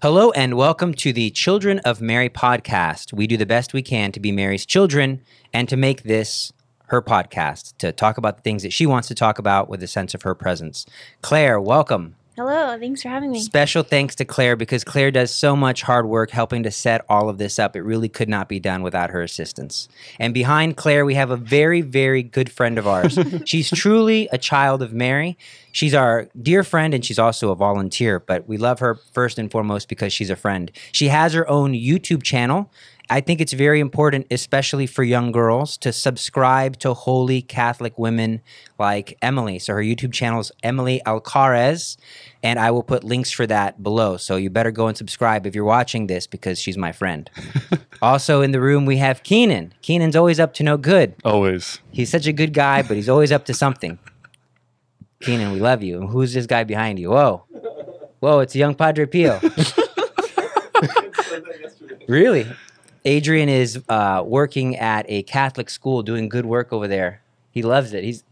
Hello and welcome to the Children of Mary podcast. We do the best we can to be Mary's children and to make this her podcast, to talk about the things that she wants to talk about with a sense of her presence. Claire, welcome. Hello, thanks for having me. Special thanks to Claire because Claire does so much hard work helping to set all of this up. It really could not be done without her assistance. And behind Claire, we have a very, very good friend of ours. she's truly a child of Mary. She's our dear friend and she's also a volunteer, but we love her first and foremost because she's a friend. She has her own YouTube channel. I think it's very important, especially for young girls, to subscribe to holy Catholic women like Emily. So her YouTube channel is Emily Alcaraz, and I will put links for that below. So you better go and subscribe if you're watching this because she's my friend. also in the room, we have Keenan. Keenan's always up to no good. Always. He's such a good guy, but he's always up to something. Keenan, we love you. Who's this guy behind you? Whoa. Whoa, it's young Padre Pio. really? Adrian is uh, working at a Catholic school, doing good work over there. He loves it. He's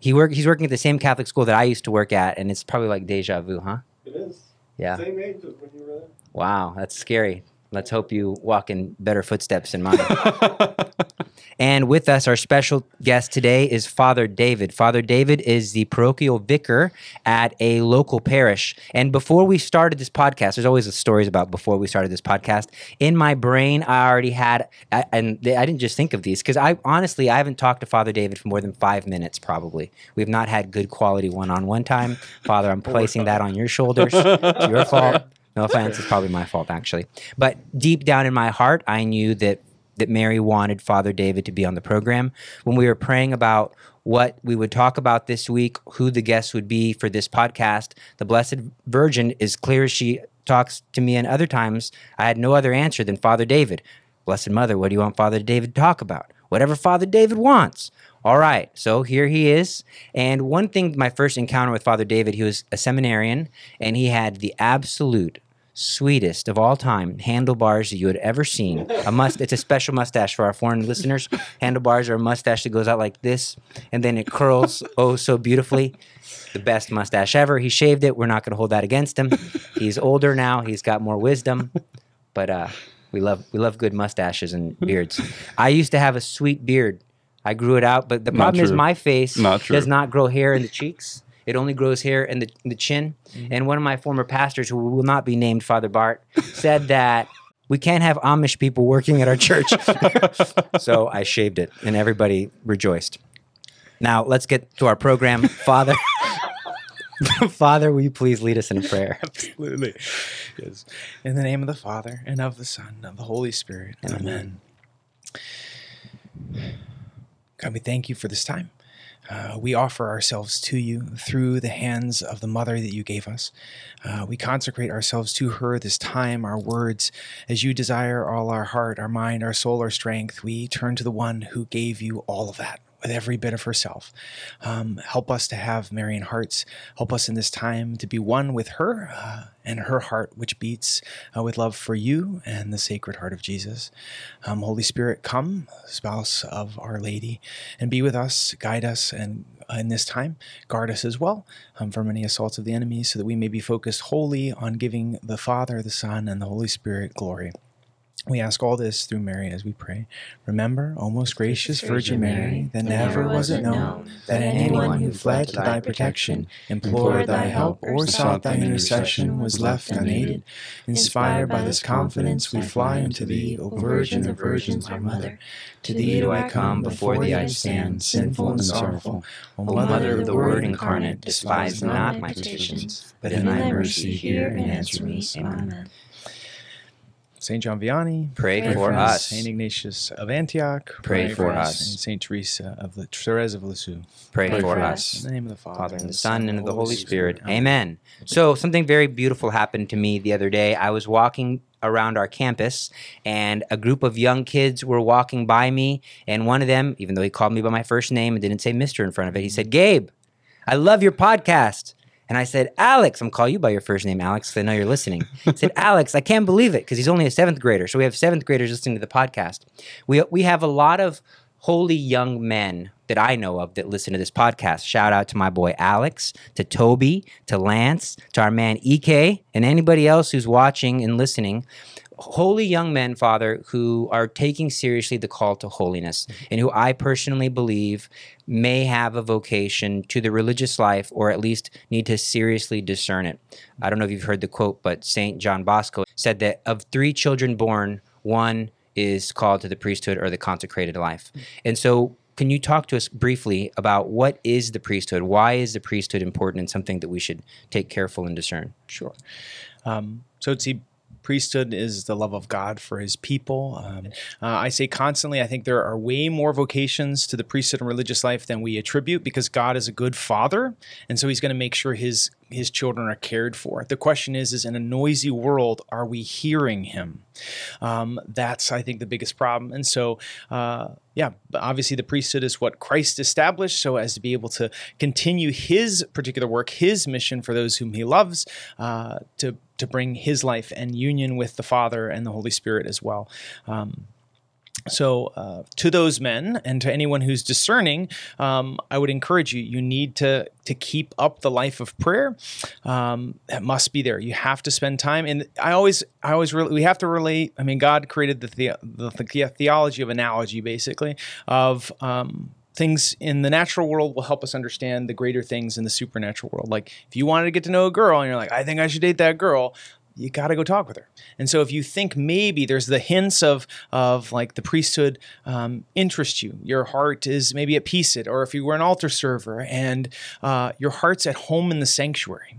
he work he's working at the same Catholic school that I used to work at, and it's probably like deja vu, huh? It is. Yeah. Same age as when you were there. Wow, that's scary. Let's hope you walk in better footsteps than mine. and with us, our special guest today is Father David. Father David is the parochial vicar at a local parish. And before we started this podcast, there's always stories about before we started this podcast. In my brain, I already had, I- and I didn't just think of these because I honestly, I haven't talked to Father David for more than five minutes, probably. We've not had good quality one on one time. Father, I'm placing that on your shoulders. It's your fault. No offense, it's probably my fault actually. But deep down in my heart, I knew that that Mary wanted Father David to be on the program. When we were praying about what we would talk about this week, who the guests would be for this podcast, the Blessed Virgin, is clear as she talks to me and other times, I had no other answer than Father David. Blessed Mother, what do you want Father David to talk about? Whatever Father David wants. All right, so here he is. And one thing, my first encounter with Father David, he was a seminarian and he had the absolute sweetest of all time handlebars that you had ever seen. A must it's a special mustache for our foreign listeners. Handlebars are a mustache that goes out like this and then it curls oh so beautifully. The best mustache ever. He shaved it. We're not going to hold that against him. He's older now. He's got more wisdom. But uh we love we love good mustaches and beards. I used to have a sweet beard. I grew it out, but the Not problem is my face Not does not grow hair in the cheeks. It only grows hair in the, in the chin. Mm-hmm. And one of my former pastors, who will not be named Father Bart, said that we can't have Amish people working at our church. so I shaved it, and everybody rejoiced. Now let's get to our program, Father. Father, will you please lead us in prayer? Absolutely. Yes. In the name of the Father, and of the Son, and of the Holy Spirit. Amen. God, we thank you for this time. Uh, we offer ourselves to you through the hands of the mother that you gave us. Uh, we consecrate ourselves to her this time, our words, as you desire all our heart, our mind, our soul, our strength. We turn to the one who gave you all of that with every bit of herself. Um, help us to have Marian hearts. Help us in this time to be one with her uh, and her heart, which beats uh, with love for you and the Sacred Heart of Jesus. Um, Holy Spirit, come, spouse of Our Lady, and be with us, guide us, and uh, in this time, guard us as well um, from any assaults of the enemy, so that we may be focused wholly on giving the Father, the Son, and the Holy Spirit glory. We ask all this through Mary as we pray. Remember, O most gracious Virgin Mary, that never was it known that anyone who fled to thy protection, implored thy help, or sought thy intercession was left unaided. Inspired by this confidence, we fly unto thee, O Virgin of Virgins, our Mother. To thee do I come, before thee I stand, sinful and sorrowful. O O Mother of the Word incarnate, despise not my petitions, but in thy mercy hear and answer me. Amen. Saint John Vianney, Pray Pray for for us. Saint Ignatius of Antioch, Pray for us. and Saint Teresa of the Therese of Lisieux. Pray Pray for for us. In the name of the Father, Father and the Son and of the Holy Spirit. Amen. So something very beautiful happened to me the other day. I was walking around our campus and a group of young kids were walking by me and one of them, even though he called me by my first name and didn't say Mr. in front of it, he said, "Gabe, I love your podcast." And I said, Alex, I'm calling you by your first name, Alex, because I know you're listening. I said, Alex, I can't believe it because he's only a seventh grader. So we have seventh graders listening to the podcast. We, we have a lot of holy young men that I know of that listen to this podcast. Shout out to my boy Alex, to Toby, to Lance, to our man EK, and anybody else who's watching and listening. Holy young men, Father, who are taking seriously the call to holiness and who I personally believe may have a vocation to the religious life or at least need to seriously discern it. I don't know if you've heard the quote, but St. John Bosco said that of three children born, one is called to the priesthood or the consecrated life. And so, can you talk to us briefly about what is the priesthood? Why is the priesthood important and something that we should take careful and discern? Sure. Um, so, see, priesthood is the love of God for his people. Um, uh, I say constantly, I think there are way more vocations to the priesthood and religious life than we attribute because God is a good father. And so he's going to make sure his his children are cared for. The question is, is in a noisy world, are we hearing him? Um, that's, I think, the biggest problem. And so, uh, yeah, obviously the priesthood is what Christ established so as to be able to continue his particular work, his mission for those whom he loves, uh, to, to bring his life and union with the Father and the Holy Spirit as well. Um, so, uh, to those men and to anyone who's discerning, um, I would encourage you. You need to to keep up the life of prayer. Um, that must be there. You have to spend time. And I always, I always, really, we have to relate. I mean, God created the, the, the, the theology of analogy, basically, of um, things in the natural world will help us understand the greater things in the supernatural world. Like if you wanted to get to know a girl and you're like, I think I should date that girl, you got to go talk with her. And so if you think maybe there's the hints of of like the priesthood um, interest you, your heart is maybe at peace it, or if you were an altar server and uh, your heart's at home in the sanctuary,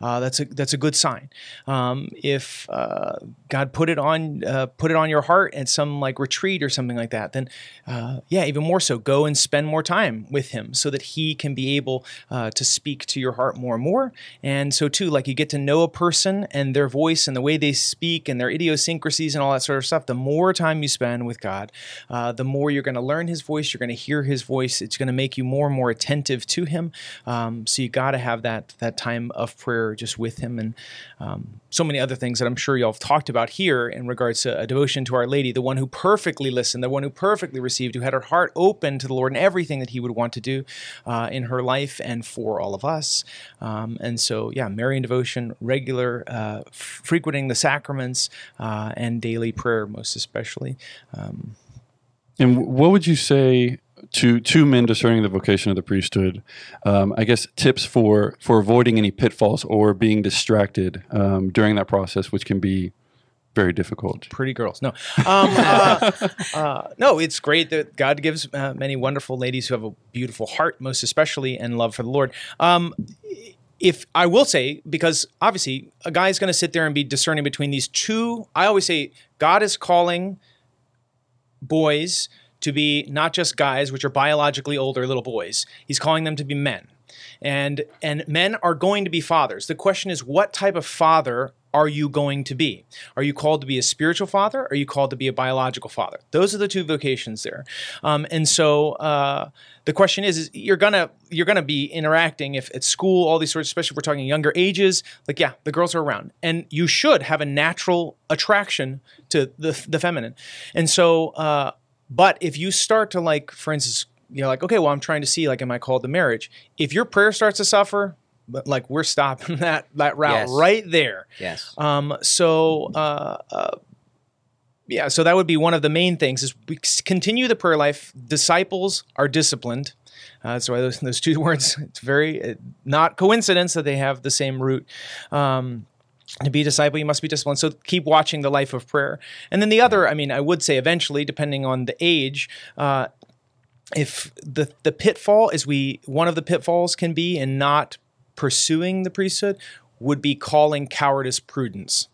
uh, that's a that's a good sign. Um, if uh, God put it on uh, put it on your heart at some like retreat or something like that, then uh, yeah, even more so, go and spend more time with Him so that He can be able uh, to speak to your heart more and more. And so too, like you get to know a person and their voice and the way they speak and their idiosyncrasies and all that sort of stuff. The more time you spend with God, uh, the more you're going to learn His voice. You're going to hear His voice. It's going to make you more and more attentive to Him. Um, so you got to have that that time of prayer just with him and um, so many other things that I'm sure y'all have talked about here in regards to a devotion to Our Lady, the one who perfectly listened, the one who perfectly received, who had her heart open to the Lord and everything that He would want to do uh, in her life and for all of us. Um, and so, yeah, Marian devotion, regular, uh, frequenting the sacraments, uh, and daily prayer, most especially. Um, and what would you say to to men discerning the vocation of the priesthood, um, I guess tips for for avoiding any pitfalls or being distracted um, during that process, which can be very difficult. Pretty girls, no, um, uh, uh, no. It's great that God gives uh, many wonderful ladies who have a beautiful heart, most especially, and love for the Lord um, if I will say, because obviously a guy is going to sit there and be discerning between these two, I always say God is calling boys to be not just guys, which are biologically older little boys. He's calling them to be men. And and men are going to be fathers. The question is what type of father are you going to be? Are you called to be a spiritual father? Are you called to be a biological father? Those are the two vocations there. Um, and so uh, the question is, is you're gonna you're gonna be interacting if at school, all these sorts, especially if we're talking younger ages. Like, yeah, the girls are around, and you should have a natural attraction to the the feminine. And so uh, but if you start to like, for instance, you're like, okay, well, I'm trying to see, like, am I called to marriage? If your prayer starts to suffer, but like we're stopping that that route yes. right there. Yes. Um. So. Uh, uh. Yeah. So that would be one of the main things: is we continue the prayer life. Disciples are disciplined. Uh, that's why those, those two words. It's very uh, not coincidence that they have the same root. Um, to be a disciple, you must be disciplined. So keep watching the life of prayer. And then the other, I mean, I would say eventually, depending on the age, uh, if the the pitfall is we one of the pitfalls can be in not pursuing the priesthood would be calling cowardice prudence.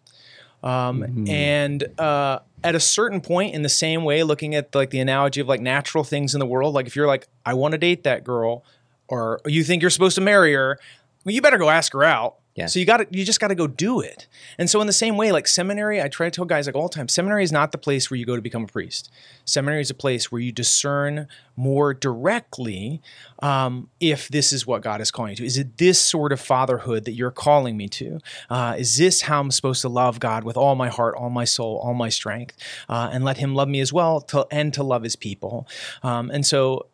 Um, mm-hmm. And uh, at a certain point, in the same way, looking at like the analogy of like natural things in the world, like if you're like, I want to date that girl, or you think you're supposed to marry her, well, you better go ask her out Yes. So you got to you just got to go do it. And so in the same way, like seminary, I try to tell guys like all the time, seminary is not the place where you go to become a priest. Seminary is a place where you discern more directly um, if this is what God is calling you to. Is it this sort of fatherhood that you're calling me to? Uh, is this how I'm supposed to love God with all my heart, all my soul, all my strength, uh, and let Him love me as well, to, and to love His people? Um, and so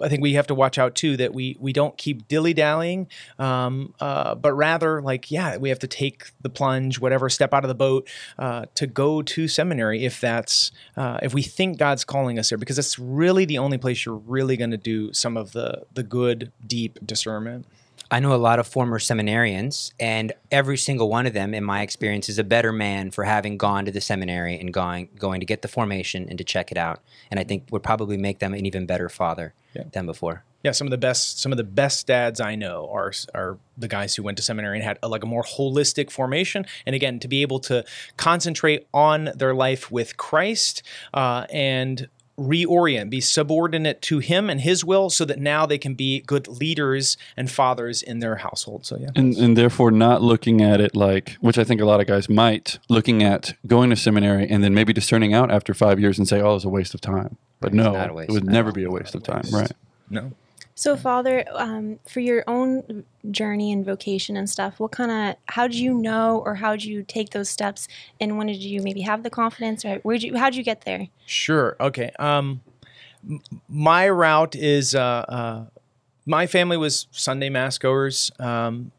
I think we have to watch out too that we we don't keep dilly dallying, um, uh, but rather like yeah, we have to take the plunge, whatever, step out of the boat uh, to go to seminary if that's uh, if we think God's calling us there, because that's really the only place you're really going to do some of the the good deep discernment. I know a lot of former seminarians, and every single one of them, in my experience, is a better man for having gone to the seminary and going going to get the formation and to check it out. And I think would probably make them an even better father Yeah. than before. Yeah, some of the best some of the best dads I know are are the guys who went to seminary and had a, like a more holistic formation. And again, to be able to concentrate on their life with Christ uh, and reorient, be subordinate to Him and His will, so that now they can be good leaders and fathers in their household. So yeah, and, and therefore not looking at it like which i think a lot of guys might looking at going to seminary and then maybe discerning out after five years and say oh it's a waste of time but no not a waste. it would never be a waste of time right no. So, Father, um, for your own journey and vocation and stuff, what kind of, how did you know, or how did you take those steps, and when did you maybe have the confidence, or where did you, how did you get there? Sure. Okay. Um, my route is uh, uh, my family was Sunday mass goers. Um,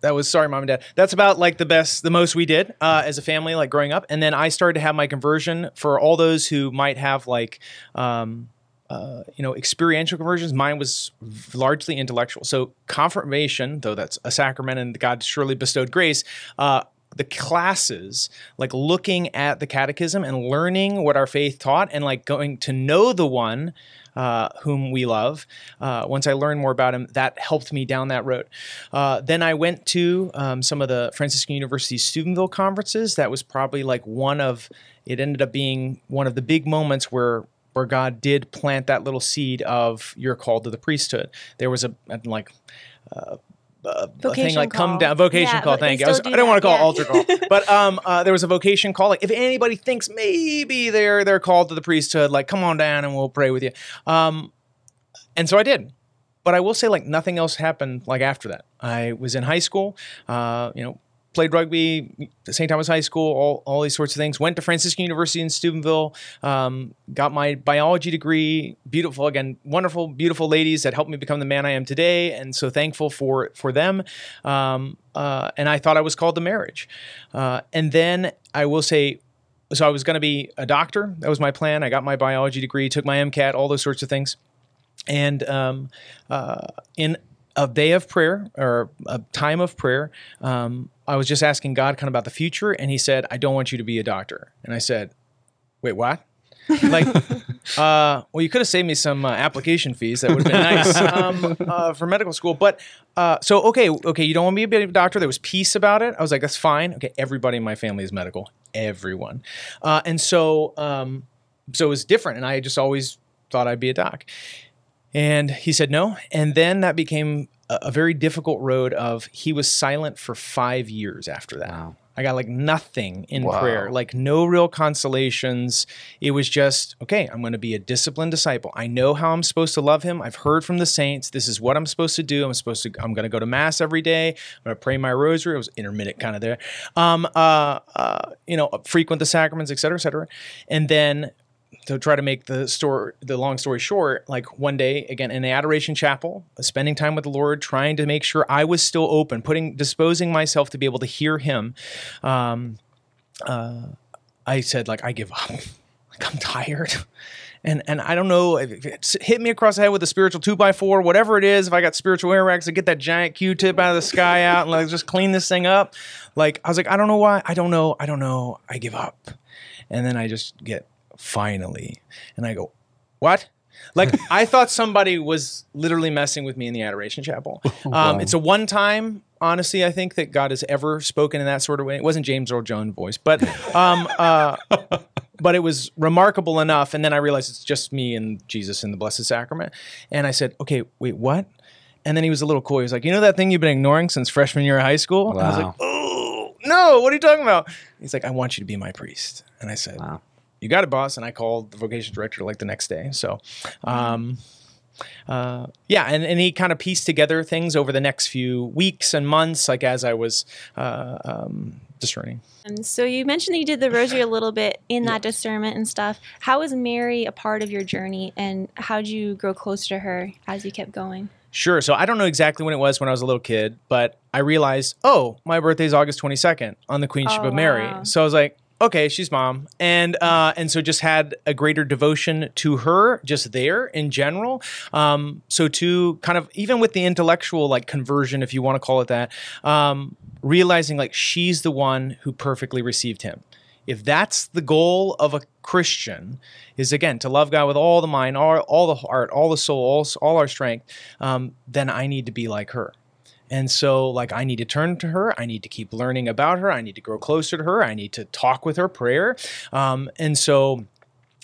that was sorry, mom and dad. That's about like the best, the most we did uh, as a family, like growing up. And then I started to have my conversion for all those who might have like. Um, uh, you know, experiential conversions. Mine was largely intellectual. So confirmation, though that's a sacrament and God surely bestowed grace, uh, the classes, like looking at the catechism and learning what our faith taught, and like going to know the one uh, whom we love. Uh, once I learned more about him, that helped me down that road. Uh, then I went to um, some of the Franciscan University Steubenville conferences. That was probably like one of. It ended up being one of the big moments where where God did plant that little seed of you're called to the priesthood. There was a, a like. Uh, a thing like come call. down vocation Yeah, call. Thank you. I, was, still I do don't want to call yeah. altar call, but um, uh, there was a vocation call. Like if anybody thinks maybe they're they're called to the priesthood, like come on down and we'll pray with you. Um, and so I did. But I will say, like nothing else happened. Like after that, I was in high school. Uh, you know, played rugby at St. Thomas High School. All all these sorts of things. Went to Franciscan University in Steubenville. Um, got my biology degree. Beautiful again, wonderful, beautiful ladies that helped me become the man I am today. And so thankful for for them. Um, uh, and I thought I was called to marriage. Uh, and then I will say so I was going to be a doctor. That was my plan. I got my biology degree, took my MCAT, all those sorts of things. And um, uh, in a day of prayer or a time of prayer, um, I was just asking God kind of about the future, and He said, "I don't want you to be a doctor." And I said, "Wait, what?" like, uh, well, you could have saved me some uh, application fees. That would have been nice um, uh, for medical school. But uh, so, okay, okay, you don't want me to be a doctor. There was peace about it. I was like, that's fine. Okay, everybody in my family is medical. Everyone, uh, and so, um, so it was different. And I just always thought I'd be a doc. And he said no. And then that became a, a very difficult road of he was silent for five years after that. Wow. I got like nothing in Wow. prayer, like no real consolations. It was just, okay, I'm going to be a disciplined disciple. I know how I'm supposed to love him. I've heard from the saints. This is what I'm supposed to do. I'm supposed to, I'm going to go to mass every day. I'm going to pray my rosary. It was intermittent kind of there. Um, uh, uh, you know, frequent the sacraments, et cetera, et cetera. And then to try to make the story the long story short like one day again in the adoration chapel spending time with the lord trying to make sure i was still open putting disposing myself to be able to hear him um, uh, i said like i give up. Like i'm tired. And and i don't know if hit me across the head with a spiritual two by four whatever it is if i got spiritual earwax to get that giant q-tip out of the sky out and like just clean this thing up. Like i was like i don't know why. I don't know. I don't know. I give up. And then i just get finally and i go what like i thought somebody was literally messing with me in the adoration chapel um, it's a one time honestly i think that god has ever spoken in that sort of way it wasn't james earl jones voice but um, uh, but it was remarkable enough and then i realized it's just me and jesus in the blessed sacrament and i said okay wait what And then he was a little cool. He was like, "You know that thing you've been ignoring since freshman year of high school?" And I was like, "Oh no, what are you talking about?" He's like, "I want you to be my priest." And I said, Wow. "You got it, boss." And I called the vocation director like the next day. So, um, uh, yeah, and, and he kind of pieced together things over the next few weeks and months, like as I was uh, um, discerning. And so you mentioned that you did the rosary a little bit in that discernment and stuff. How was Mary a part of your journey, and how did you grow closer to her as you kept going? Sure. So I don't know exactly when it was when I was a little kid, but I realized, oh, my birthday is August 22nd on the Queenship Oh, of Mary. wow. So I was like, okay, she's mom, and uh, and so just had a greater devotion to her just there in general. Um, so to kind of even with the intellectual like conversion, if you want to call it that, um, realizing like she's the one who perfectly received him. If that's the goal of a Christian, is again to love God with all the mind, all, all the heart, all the soul, all, all our strength, um, then I need to be like her. And so, like, I need to turn to her. I need to keep learning about her. I need to grow closer to her. I need to talk with her, prayer. Um, and so,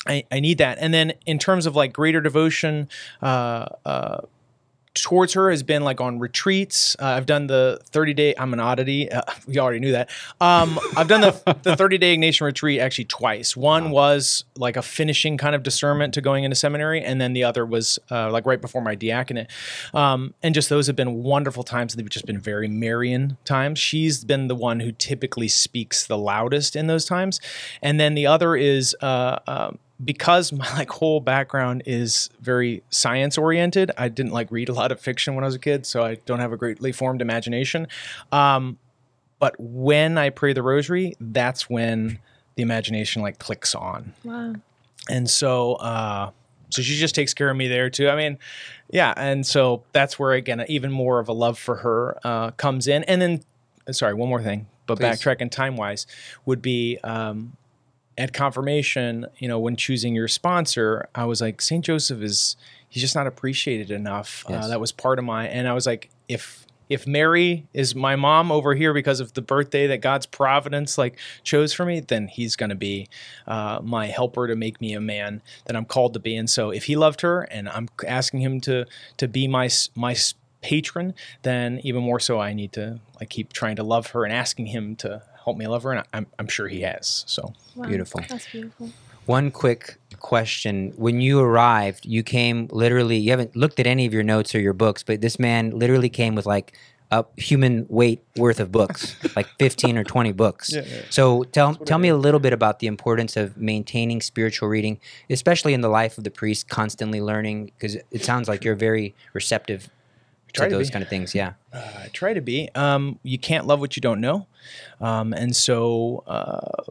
I, I need that. And then, in terms of like greater devotion, uh, uh, towards her has been like on retreats. Uh, I've done the 30 day, I'm an oddity. Uh, we already knew that. Um, I've done the, the 30 day Ignatian retreat actually twice. One was like a finishing kind of discernment to going into seminary. And then the other was uh, like right before my diaconate. Um, and just those have been wonderful times. They've just been very Marian times. She's been the one who typically speaks the loudest in those times. And then the other is, uh, um, because my like whole background is very science oriented i didn't like read a lot of fiction when i was a kid so i don't have a greatly formed imagination um, but when i pray the rosary that's when the imagination like clicks on Wow. and so uh so she just takes care of me there too i mean yeah and so that's where again even more of a love for her uh comes in and then sorry one more thing but Please. backtracking time wise would be um at confirmation you know when choosing your sponsor i was like saint joseph is he's just not appreciated enough. Uh, that was part of my and i was like if if mary is my mom over here because of the birthday that god's providence like chose for me then he's going to be uh, my helper to make me a man that i'm called to be. And so if he loved her and i'm asking him to to be my my patron then even more so i need to like keep trying to love her and asking him to help me love her and i'm, I'm sure he has so wow. Beautiful. That's beautiful. One quick question. When you arrived, you came literally, you haven't looked at any of your notes or your books, but this man literally came with like a human weight worth of books, like 15 or 20 books. Yeah, yeah. So tell tell me a little bit about the importance of maintaining spiritual reading, especially in the life of the priest, constantly learning, because it sounds like you're very receptive to Try to those be. kind of things. Yeah. uh, I try to be. Um, you can't love what you don't know, um, and so uh,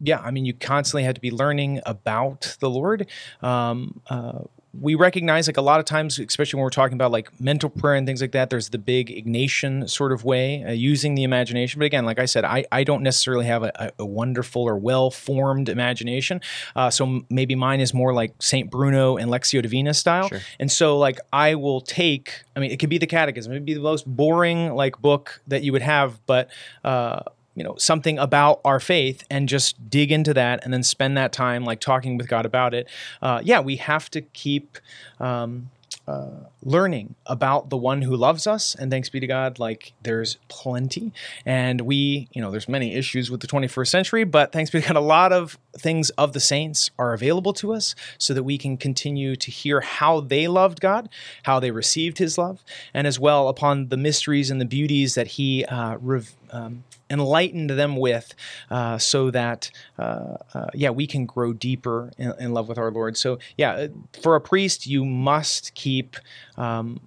yeah, I mean, you constantly have to be learning about the Lord. Um, uh, we recognize, like a lot of times, especially when we're talking about like mental prayer and things like that, there's the big Ignatian sort of way, uh, using the imagination. But again, like I said, I, I don't necessarily have a, a- wonderful or well formed imagination. Uh, so m- maybe mine is more like Saint Bruno and Lectio Divina style. Sure. And so, like, I will take, I mean, it could be the catechism, it'd be the most boring, like, book that you would have, but, uh, you know, something about our faith and just dig into that and then spend that time, like, talking with God about it. Uh, yeah, we have to keep, um, uh, learning about the one who loves us and thanks be to god like there's plenty. And we you know there's many issues with the 21st century but thanks be to god a lot of things of the saints are available to us so that we can continue to hear how they loved god how they received his love and as well upon the mysteries and the beauties that he uh, rev- um, enlightened them with uh, so that uh, uh, yeah we can grow deeper in, in love with our lord. So yeah uh, for a priest you must keep um,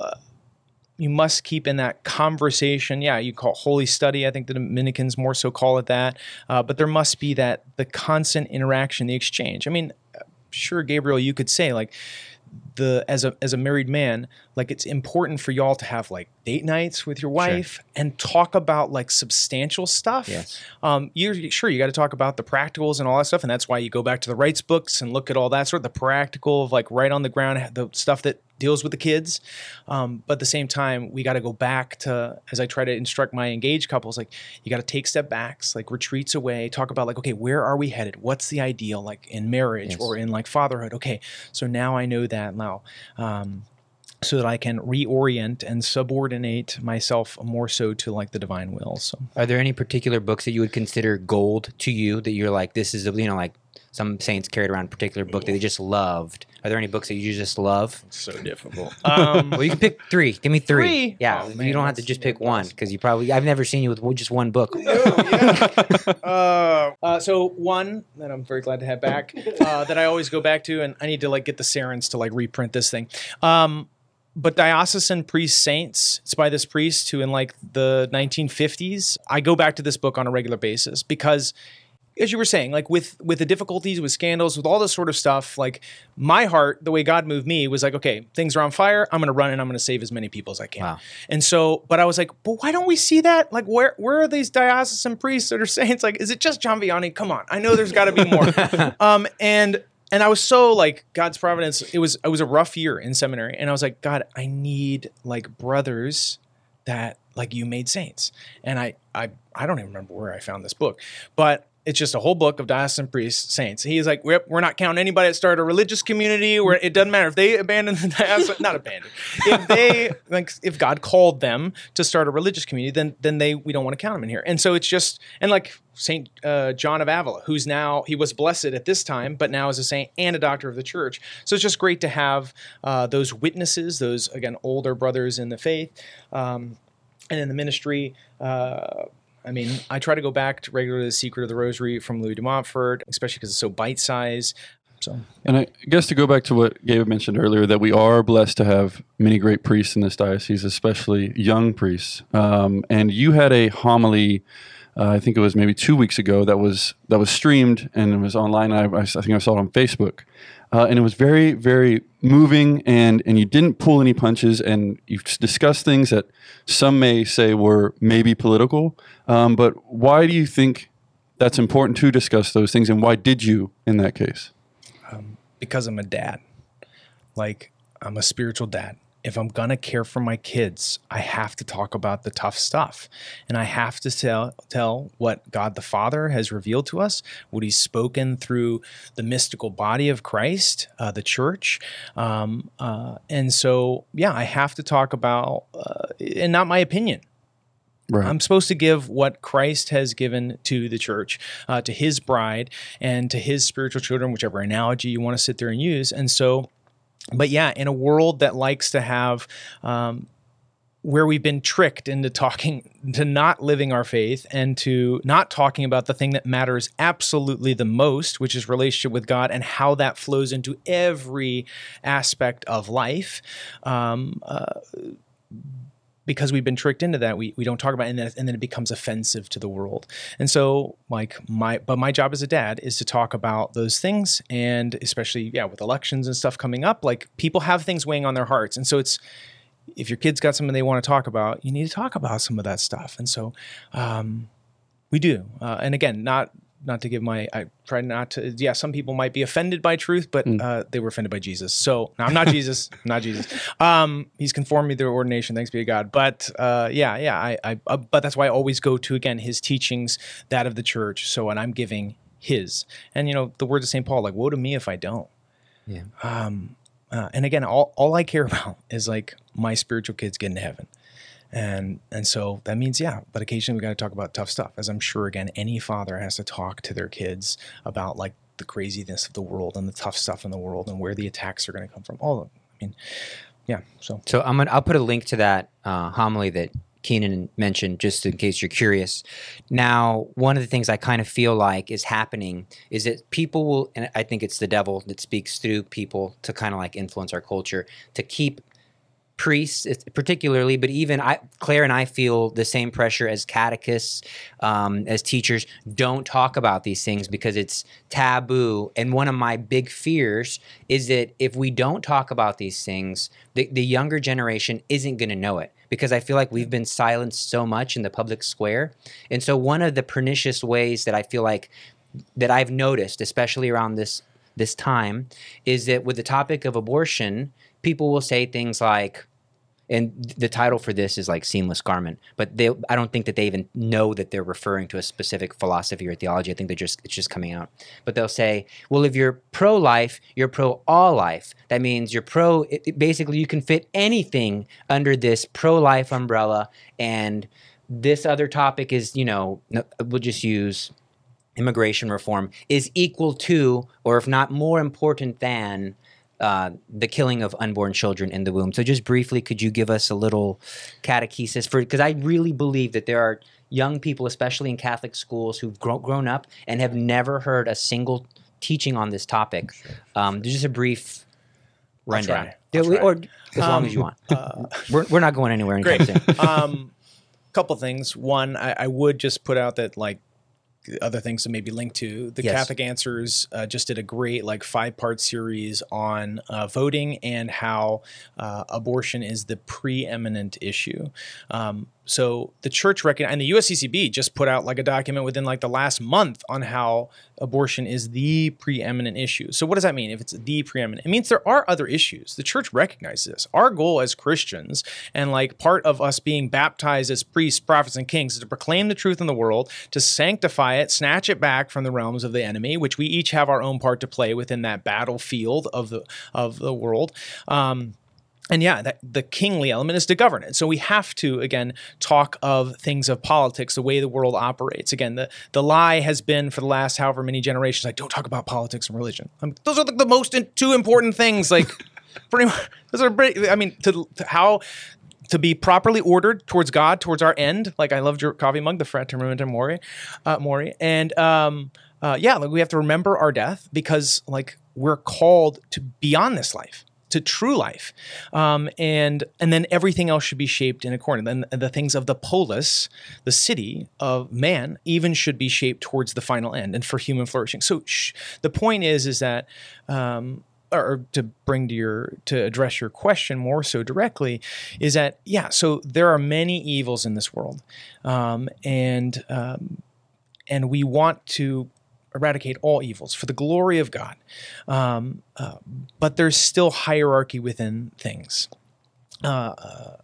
uh, you must keep in that conversation. Yeah you call it holy study i think the dominicans more so call it that. Uh, but there must be that the constant interaction the exchange. I mean sure gabriel you could say like the as a as a married man like it's important for y'all to have like date nights with your wife and talk about like substantial stuff. Yes. um you're sure you got to talk about the practicals and all that stuff and that's why you go back to the rights books and look at all that sort of the practical of like right on the ground the stuff that deals with the kids um, but at the same time we got to go back to as i try to instruct my engaged couples like you got to take step backs like retreats away talk about like okay where are we headed what's the ideal like in marriage Yes. or in like fatherhood okay so now i know that now um, so that I can reorient and subordinate myself more so to like the divine will. So Are there any particular books that you would consider gold to you that you're like, this is, you know, like some saints carried around a particular book that they just loved? Are there any books that you just love? so difficult. Um, Well, you can pick three. Give me three. Three? Yeah, Oh, you don't have to just even pick one because you probably, I've never seen you with just one book. uh, uh, so one that I'm very glad to have back uh, that I always go back to, and I need to like get the Sarens to like reprint this thing. Um, but diocesan priest saints it's by this priest who in like the 1950s i go back to this book on a regular basis because as you were saying like with with the difficulties with scandals with all this sort of stuff like my heart the way god moved me was like okay things are on fire i'm going to run and i'm going to save as many people as i can Wow. and so but i was like but why don't we see that like where where are these diocesan priests that are saying it's like is it just john vianney come on i know there's got to be more um and and I was so like God's providence. It was it was a rough year in seminary, and I was like, God, I need like brothers that like you made saints. And I I I don't even remember where I found this book, but it's just a whole book of diocesan priests, saints. He's like, we're, we're not counting anybody that started a religious community. Where it doesn't matter if they abandoned the diocesan, not abandoned. If they like, if God called them to start a religious community, then then they we don't want to count them in here. And so it's just and like Saint uh, John of Avila, who's now he was blessed at this time, but now is a saint and a doctor of the church. So it's just great to have uh, those witnesses, those again older brothers in the faith, um, and in the ministry. Uh, I mean, I try to go back to regularly the Secret of the Rosary from Louis de Montfort, especially because it's so bite sized. So And I guess to go back to what Gabe mentioned earlier, that we are blessed to have many great priests in this diocese, especially young priests. Um, and you had a homily, uh, I think it was maybe two weeks ago, that was that was streamed and it was online. I, I think I saw it on Facebook, uh, and it was very, very moving. And and you didn't pull any punches, and you discussed things that some may say were maybe political. Um, but why do you think that's important to discuss those things, and why did you in that case? because I'm a dad. Like I'm a spiritual dad. If I'm gonna care for my kids, I have to talk about the tough stuff, and I have to tell tell what God the Father has revealed to us, what He's spoken through the mystical body of Christ, uh, the Church, um, uh, and so yeah, I have to talk about, uh, and not my opinion. Right. I'm supposed to give what Christ has given to the church, uh, to his bride, and to his spiritual children, whichever analogy you want to sit there and use. And so, but yeah, in a world that likes to have, um, where we've been tricked into talking, to not living our faith and to not talking about the thing that matters absolutely the most, which is relationship with God and how that flows into every aspect of life. Um, uh, because we've been tricked into that, we, we don't talk about it, and then, and then it becomes offensive to the world. And so, like my, but my job as a dad is to talk about those things, and especially yeah, with elections and stuff coming up, like people have things weighing on their hearts, and so it's if your kid's got something they want to talk about, you need to talk about some of that stuff, and so um, we do. Uh, and again, not not to give my I try not to yeah some people might be offended by truth but uh, they were offended by Jesus. So no, I'm not Jesus I'm not Jesus. Um, he's conformed me through ordination. Thanks be to God. But uh, yeah yeah I, I uh, but that's why I always go to again his teachings that of the church. So when I'm giving his. And you know the words of St Paul like woe to me if I don't. Yeah. um, uh, and again all, all I care about is like my spiritual kids get into heaven and and so that means yeah but occasionally we got to talk about tough stuff as i'm sure again any father has to talk to their kids about like the craziness of the world and the tough stuff in the world and where the attacks are going to come from all of them. i mean yeah so So I'm gonna I'll put a link to that uh, homily that Keenan mentioned just in case you're curious. Now, one of the things I kind of feel like is happening is that people will, and I think it's the devil that speaks through people to kind of like influence our culture to keep priests particularly but even I, claire and i feel the same pressure as catechists um, as teachers. Don't talk about these things because it's taboo. And one of my big fears is that if we don't talk about these things the, the younger generation isn't going to know it because i feel like we've been silenced so much in the public square. And so one of the pernicious ways that i feel like that i've noticed especially around this this time is that with the topic of abortion people will say things like and the title for this is like seamless garment, but they I don't think that they even know that they're referring to a specific philosophy or theology. I think they're just it's just coming out. But they'll say, well, if you're pro life, you're pro all life. That means you're pro. It, basically, you can fit anything under this pro life umbrella, and this other topic is you know we'll just use immigration reform is equal to, or if not more important than, uh, the killing of unborn children in the womb. So, just briefly, could you give us a little catechesis for? Because I really believe that there are young people, especially in Catholic schools, who've grow, grown up and have never heard a single teaching on this topic. Um, just a brief rundown, we- or as long Um, as you want. Uh, We're, we're not going anywhere anytime great. soon. um, couple things. One, I, I would just put out that like other things to maybe link to the Yes. Catholic Answers uh, just did a great like five part series on uh, voting and how uh, abortion is the preeminent issue. Um, so the church reckon and the USCCB just put out like a document within like the last month on how abortion is the preeminent issue. So what does that mean if it's the preeminent? It means there are other issues. The church recognizes this. Our goal as Christians and like part of us being baptized as priests, prophets and kings is to proclaim the truth in the world, to sanctify it, snatch it back from the realms of the enemy, which we each have our own part to play within that battlefield of the of the world. Um, and yeah, that, the kingly element is to govern it. So we have to again talk of things of politics, the way the world operates. Again, the the lie has been for the last however many generations, like don't talk about politics and religion. I mean, those are like the most in, two important things. Like pretty much, those are pretty. I mean, to, to how to be properly ordered towards God, towards our end. Like I loved your coffee mug, the Fraternum Mori, uh, Mori, and um, uh, yeah, like we have to remember our death because like we're called to beyond this life to true life, um, and and then everything else should be shaped in accordance. And the things of the polis, the city of man, even should be shaped towards the final end and for human flourishing. So sh- the point is, is that. Um, or to bring to your to address your question more so directly is that yeah so there are many evils in this world um, and um, and we want to eradicate all evils for the glory of God. Um, uh, but there's still hierarchy within things. Uh, uh,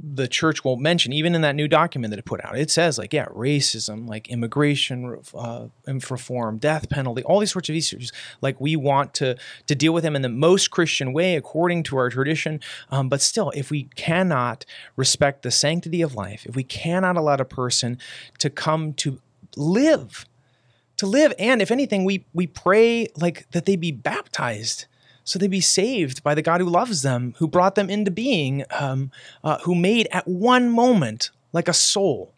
the church won't mention even in that new document that it put out it says like yeah racism like immigration uh, reform death penalty all these sorts of issues. Like we want to to deal with them in the most christian way according to our tradition. Um, but still if we cannot respect the sanctity of life if we cannot allow a person to come to live to live and if anything we we pray like that they be baptized so they be saved by the God who loves them, who brought them into being, um, uh, who made at one moment like a soul,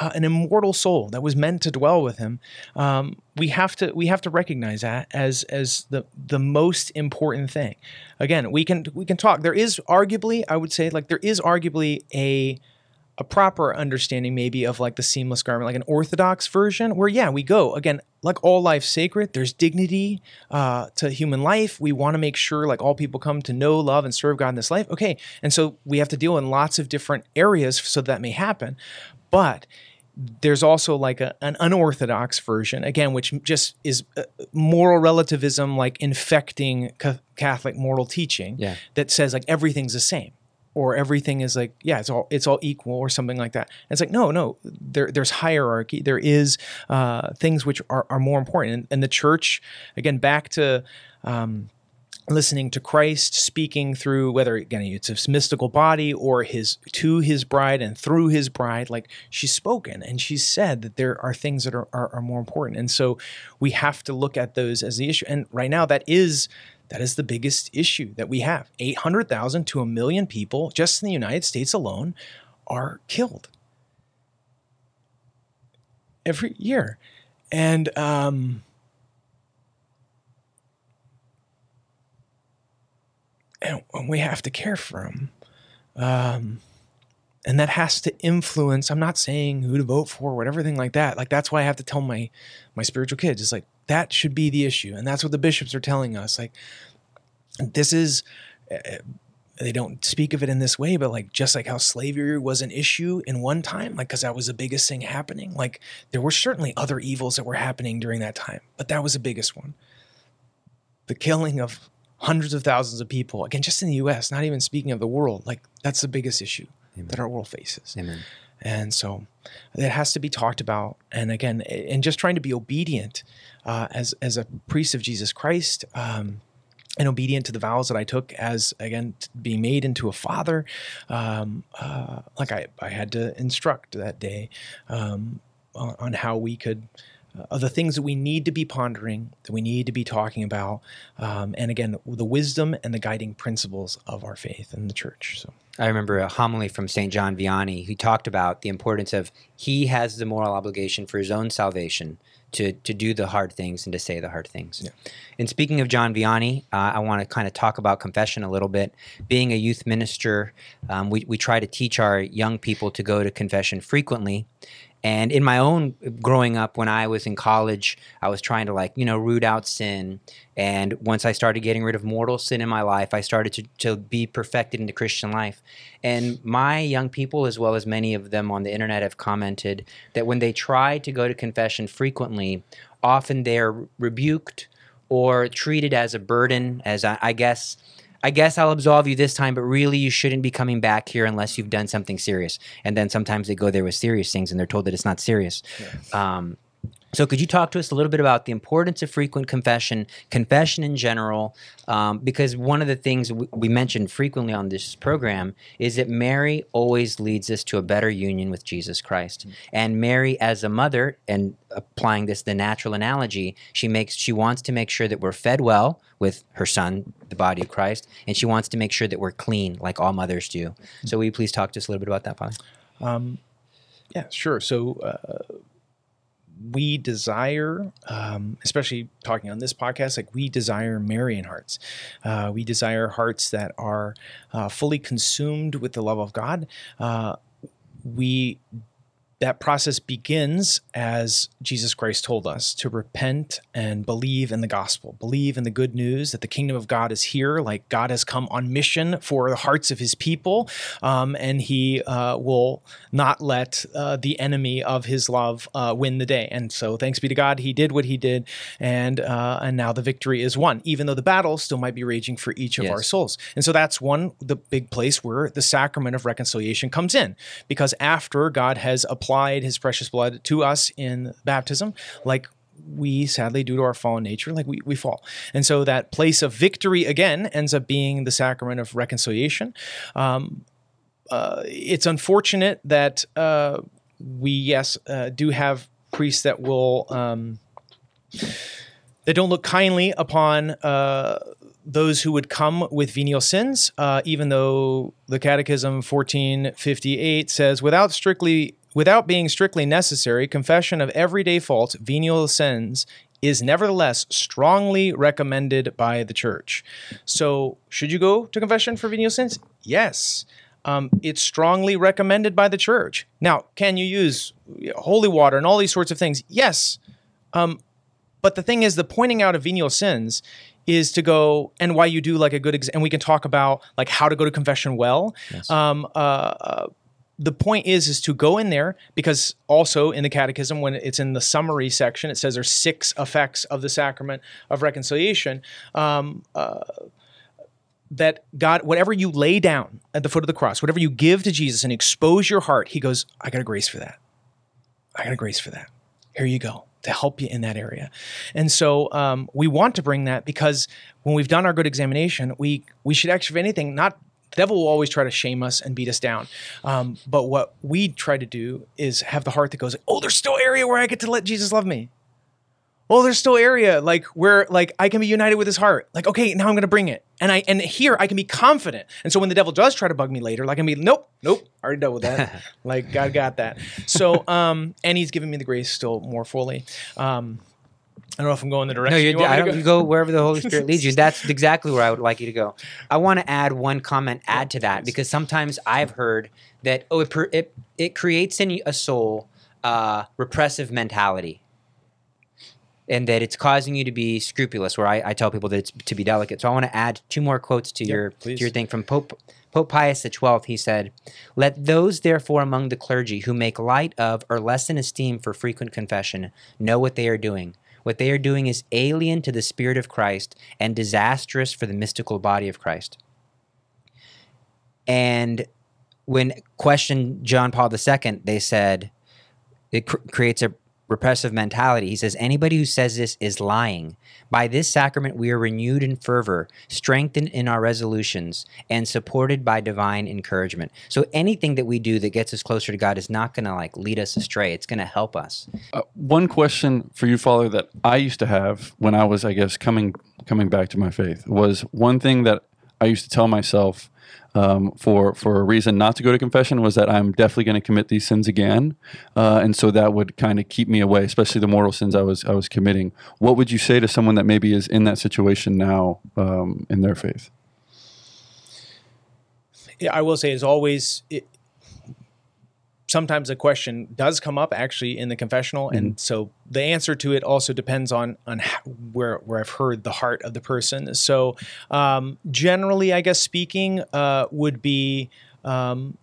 uh, an immortal soul that was meant to dwell with Him. Um, we have to we have to recognize that as as the the most important thing. Again, we can we can talk. There is arguably, I would say, like there is arguably a a proper understanding maybe of like the seamless garment like an orthodox version where yeah we go. Again like all life sacred there's dignity uh, to human life. We want to make sure like all people come to know love and serve god in this life. Okay and so we have to deal in lots of different areas so that may happen. But there's also like a, an unorthodox version again which just is uh, moral relativism like infecting ca- catholic moral teaching Yeah. that says like everything's the same or everything is like yeah it's all it's all equal or something like that. And it's like no no there there's hierarchy. There is uh, things which are, are more important. And, and the church again back to um, listening to Christ speaking through whether again it's his mystical body or his to his bride and through his bride like she's spoken and she's said that there are things that are, are, are more important. And so we have to look at those as the issue. And right now that is that is the biggest issue that we have 800,000 to a million people just in the United States alone are killed every year and um and we have to care for them. Um, and that has to influence. I'm not saying who to vote for, or whatever thing like that. Like that's why I have to tell my my spiritual kids. It's like that should be the issue, and that's what the bishops are telling us. Like this is. Uh, they don't speak of it in this way, but like just like how slavery was an issue in one time, like because that was the biggest thing happening. Like there were certainly other evils that were happening during that time, but that was the biggest one. The killing of hundreds of thousands of people. Again, just in the U.S., not even speaking of the world. Like that's the biggest issue that our world faces. Amen. And so it has to be talked about. And again, and just trying to be obedient uh, as as a priest of Jesus Christ. Um, and obedient to the vows that I took as again being made into a father, um, uh, like I, I had to instruct that day um, on, on how we could uh, of the things that we need to be pondering, that we need to be talking about, um, and again the wisdom and the guiding principles of our faith and the church. So I remember a homily from St. John Vianney who talked about the importance of he has the moral obligation for his own salvation to, to do the hard things and to say the hard things. Yeah. And speaking of John Vianney, uh, I want to kind of talk about confession a little bit. Being a youth minister, um, we, we try to teach our young people to go to confession frequently. And in my own growing up, when I was in college, I was trying to like, you know, root out sin. And once I started getting rid of mortal sin in my life, I started to, to be perfected into Christian life. And my young people, as well as many of them on the internet, have commented that when they try to go to confession frequently, often they're rebuked or treated as a burden, as I, I guess I guess I'll absolve you this time, but really you shouldn't be coming back here unless you've done something serious. And then sometimes they go there with serious things and they're told that it's not serious. Um, so, could you talk to us a little bit about the importance of frequent confession, confession in general? Um, because one of the things we, we mentioned frequently on this program is that Mary always leads us to a better union with Jesus Christ. And Mary, as a mother, and applying this the natural analogy, she makes she wants to make sure that we're fed well with her son, the body of Christ, and she wants to make sure that we're clean, like all mothers do. So, will you please talk to us a little bit about that, Father? Um, yeah, sure. So uh, we desire, um, especially talking on this podcast, like we desire Marian hearts. Uh, we desire hearts that are uh, fully consumed with the love of God. Uh, we that process begins as Jesus Christ told us to repent and believe in the gospel, believe in the good news that the kingdom of God is here, like God has come on mission for the hearts of his people, um, and he uh, will not let uh, the enemy of his love uh, win the day. And so, thanks be to God, he did what he did, and uh, and now the victory is won, even though the battle still might be raging for each of Yes. our souls. And so, that's one, the big place where the sacrament of reconciliation comes in, because after God has applied his precious blood to us in baptism, like we sadly, due to our fallen nature, like we, we fall. And so that place of victory again ends up being the sacrament of reconciliation. Um, uh, it's unfortunate that uh, we, yes, uh, do have priests that will. Um, that don't look kindly upon uh, those who would come with venial sins, uh, even though the Catechism 1458 says, without strictly without being strictly necessary, confession of everyday faults, venial sins, is nevertheless strongly recommended by the church. So, should you go to confession for venial sins? Yes. Um, it's strongly recommended by the church. Now, can you use holy water and all these sorts of things? Yes. Um, but the thing is, the pointing out of venial sins is to go and why you do like a good ex- and we can talk about like how to go to confession well. Um, uh, uh, the point is is to go in there because also in the catechism when it's in the summary section it says there's six effects of the sacrament of reconciliation um, uh, that god whatever you lay down at the foot of the cross whatever you give to jesus and expose your heart he goes i got a grace for that. I got a grace for that. Here you go to help you in that area. And so um, we want to bring that because when we've done our good examination we we should actually if anything not the devil will always try to shame us and beat us down. Um, but what we try to do is have the heart that goes oh there's still area where i get to let jesus love me. Oh there's still area like where like i can be united with his heart. Like okay now i'm gonna bring it. And i and here i can be confident. And so when the devil does try to bug me later like i can be nope nope already dealt with that. Like god got that. So um and he's giving me the grace still more fully. Um I don't know if I'm going the direction. No, you're, you want I don't, go. you go wherever the Holy Spirit leads you. That's exactly where I would like you to go. I want to add one comment, add to that, because sometimes I've heard that oh, it it, it creates in a soul uh, repressive mentality, and that it's causing you to be scrupulous. Where I, I tell people that it's to be delicate. So I want to add two more quotes to Yeah, your please. to your thing from Pope. Pope Pius XII, he said, Let those, therefore, among the clergy who make light of or lessen esteem for frequent confession know what they are doing. What they are doing is alien to the Spirit of Christ and disastrous for the mystical body of Christ. And when questioned John Paul II, they said it cr- creates a repressive mentality. He says, Anybody who says this is lying. By this sacrament, we are renewed in fervor, strengthened in our resolutions, and supported by divine encouragement. So anything that we do that gets us closer to God is not going to like lead us astray. It's going to help us. Uh, one question for you, Father, that I used to have when I was, I guess, coming coming back to my faith was one thing that I used to tell myself um, for for a reason not to go to confession was that I'm definitely going to commit these sins again, uh, and so that would kind of keep me away, especially the mortal sins I was I was committing. What would you say to someone that maybe is in that situation now um, in their faith? Yeah, I will say, as always, it, sometimes a question does come up actually in the confessional, and so the answer to it also depends on on how, where where I've heard the heart of the person. So um, generally, I guess speaking uh, would be um,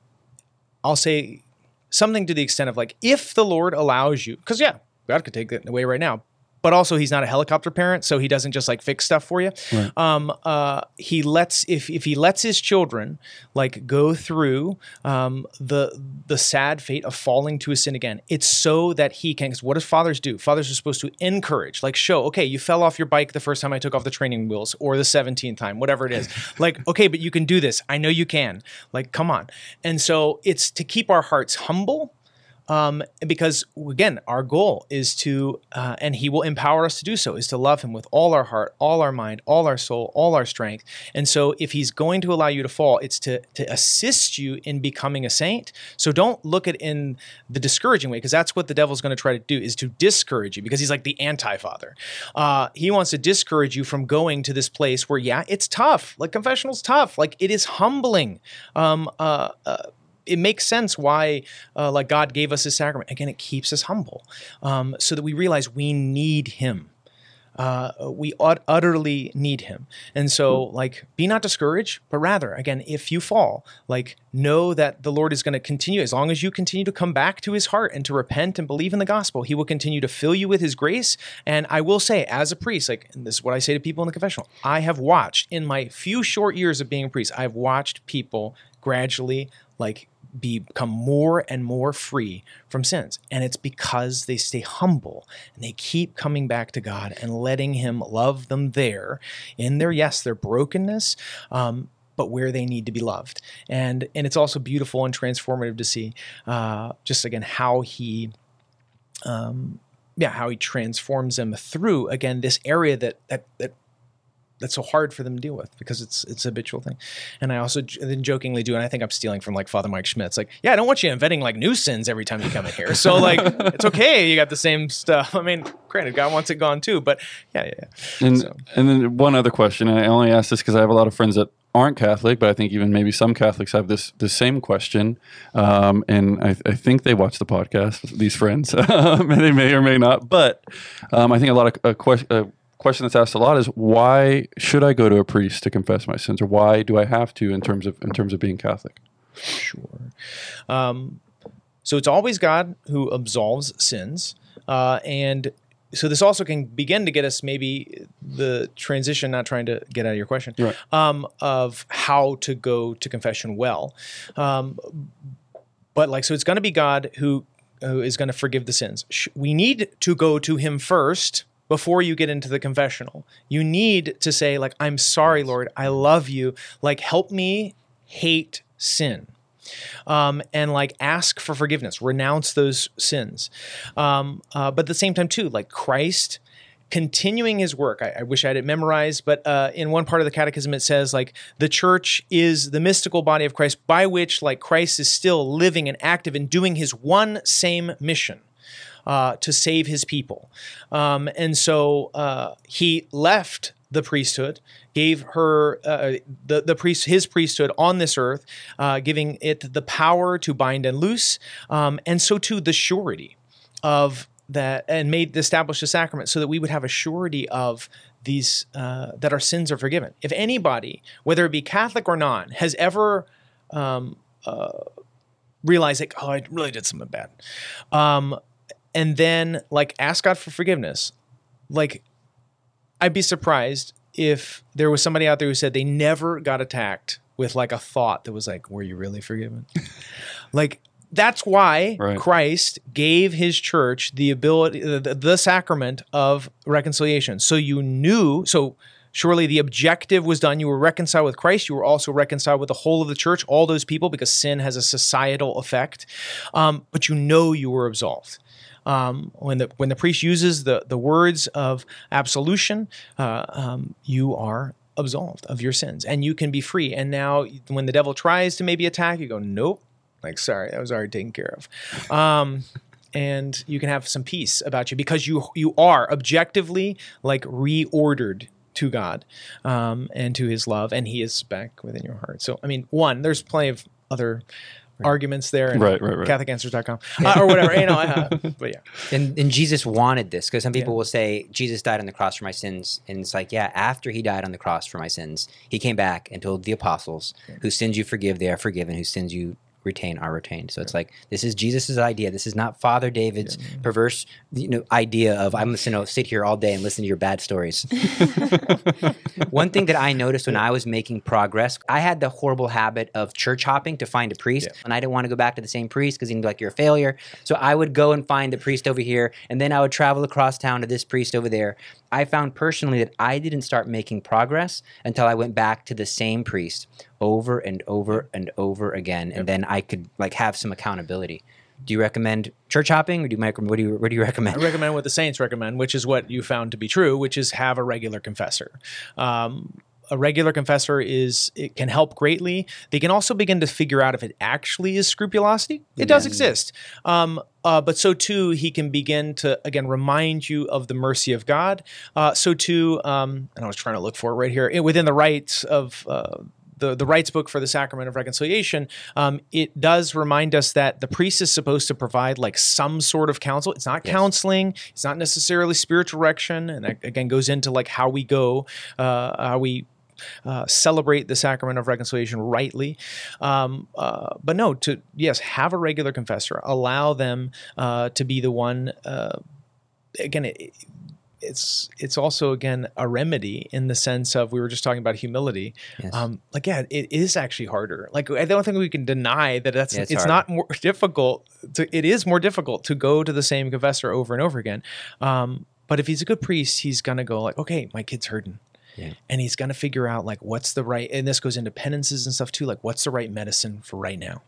I'll say something to the extent of like if the Lord allows you, because yeah, God could take that away right now. But also, he's not a helicopter parent, so he doesn't just like fix stuff for you. Right. Um, uh, he lets if if he lets his children like go through um, the the sad fate of falling to a sin again. It's so that he can. Because what does fathers do? Fathers are supposed to encourage, like show, okay, you fell off your bike the first time I took off the training wheels, or the seventeenth time, whatever it is. like, okay, but you can do this. I know you can. Like, come on. And so it's to keep our hearts humble um, because again, our goal is to, uh, and He will empower us to do so, is to love Him with all our heart, all our mind, all our soul, all our strength. And so, if He's going to allow you to fall, it's to to assist you in becoming a saint. So don't look at in the discouraging way, because that's what the devil's going to try to do, is to discourage you, because he's like the anti-father. Uh, he wants to discourage you from going to this place where, yeah, it's tough. Like confessional's tough. Like it is humbling. Um, uh, uh, it makes sense why uh, like God gave us His sacrament. Again, it keeps us humble, um, so that we realize we need Him. Uh, we ut- utterly need Him, and so like be not discouraged, but rather again, if you fall, like know that the Lord is going to continue as long as you continue to come back to His heart and to repent and believe in the gospel. He will continue to fill you with His grace. And I will say, as a priest, like this is what I say to people in the confessional, I have watched in my few short years of being a priest, I've watched people gradually like become more and more free from sins. And it's because they stay humble and they keep coming back to God and letting Him love them there in their, yes, their brokenness. Um, but where they need to be loved, and and it's also beautiful and transformative to see, uh, just again how he, um, yeah, how he transforms them through again this area that that that that's so hard for them to deal with because it's it's a habitual thing. And I also j- then jokingly do, and I think I'm stealing from like Father Mike Schmitz, like, yeah, I don't want you inventing like new sins every time you come in here. So like, it's okay, you got the same stuff. I mean, granted, God wants it gone too, but yeah, yeah, yeah. And So- and then one other question. and I only ask this because I have a lot of friends that aren't Catholic, but I think even maybe some Catholics have this the same question. Um, and I, I think they watch the podcast. These friends, and they may or may not. But um, I think a lot of a question. A question that's asked a lot is why should I go to a priest to confess my sins, or why do I have to in terms of in terms of being Catholic? Sure. Um, so it's always God who absolves sins. Uh, and so this also can begin to get us maybe the transition, not trying to get out of your question, Right. um, of how to go to confession well. Um, but like, so it's going to be God who, who is going to forgive the sins. We need to go to him first before you get into the confessional. You need to say like, I'm sorry, Lord. I love you. Like, help me hate sin um, and like ask for forgiveness, renounce those sins. Um, uh, but at the same time, too, like Christ continuing his work. I, I wish I had it memorized, but uh, in one part of the catechism, it says like the church is the mystical body of Christ by which like Christ is still living and active and doing his one same mission. Uh, to save his people. Um, and so uh, he left the priesthood, gave her uh, the, the priest his priesthood on this earth, uh, giving it the power to bind and loose, um, and so too the surety of that, and made established the sacrament so that we would have a surety of these uh, that our sins are forgiven. If anybody, whether it be Catholic or non, has ever um, realized like, oh, I really did something bad, um, and then like ask God for forgiveness, like I'd be surprised if there was somebody out there who said they never got attacked with like a thought that was like, "Were you really forgiven?" like that's why Right. Christ gave his church the ability, the, the sacrament of reconciliation. So you knew, so surely the objective was done. You were reconciled with Christ. You were also reconciled with the whole of the church, all those people, because sin has a societal effect. Um, but you know you were absolved. Um, when the when the priest uses the the words of absolution, uh, um, you are absolved of your sins and you can be free. And now, when the devil tries to maybe attack, you go, nope. Like, sorry, that was already taken care of. Um, and you can have some peace about you because you you are objectively like reordered to God um, and to His love, and He is back within your heart. So, I mean, one, there's plenty of other arguments there, and Right, right, right. CatholicAnswers.com uh, or whatever, you know. Uh, but yeah, And, and Jesus wanted this because some people will say Jesus died on the cross for my sins, and it's like, yeah, after he died on the cross for my sins, he came back and told the apostles, "Whose sins you forgive, they are forgiven; whose sins you retain are retained." So it's like this is Jesus's idea. This is not Father David's perverse, you know, idea of I'm going to sit here all day and listen to your bad stories. One thing that I noticed when I was making progress, I had the horrible habit of church hopping to find a priest, Yeah. and I didn't want to go back to the same priest because he'd be like, "You're a failure." So I would go and find the priest over here, and then I would travel across town to this priest over there. I found personally that I didn't start making progress until I went back to the same priest over and over and over again, and then I could like have some accountability. Do you recommend church hopping, or do you mic- what do you what do you I recommend? recommend what the saints recommend, which is what you found to be true, which is have a regular confessor. Um, a regular confessor is it can help greatly. They can also begin to figure out if it actually is scrupulosity. It does exist, um, uh, but so too he can begin to again remind you of the mercy of God. Uh, so too, um, and I was trying to look for it right here within the rites of. Uh, the, the rites book for the sacrament of reconciliation, um, it does remind us that the priest is supposed to provide like some sort of counsel. It's not counseling, it's not necessarily spiritual direction, and that again goes into like how we go, uh, how we uh, celebrate the sacrament of reconciliation rightly. Um, uh, but no, to yes, have a regular confessor. Allow them uh, to be the one. Uh, again, it, it's it's also again a remedy in the sense of we were just talking about humility. Yes. Um, like yeah, it is actually harder. Like I don't think we can deny that that's Yeah, it's it's, not more difficult. To, it is more difficult to go to the same confessor over and over again. Um, but if he's a good priest, he's gonna go like, okay, my kid's hurting. Yeah. And he's gonna figure out like what's the right, and this goes into penances and stuff too. Like, what's the right medicine for right now?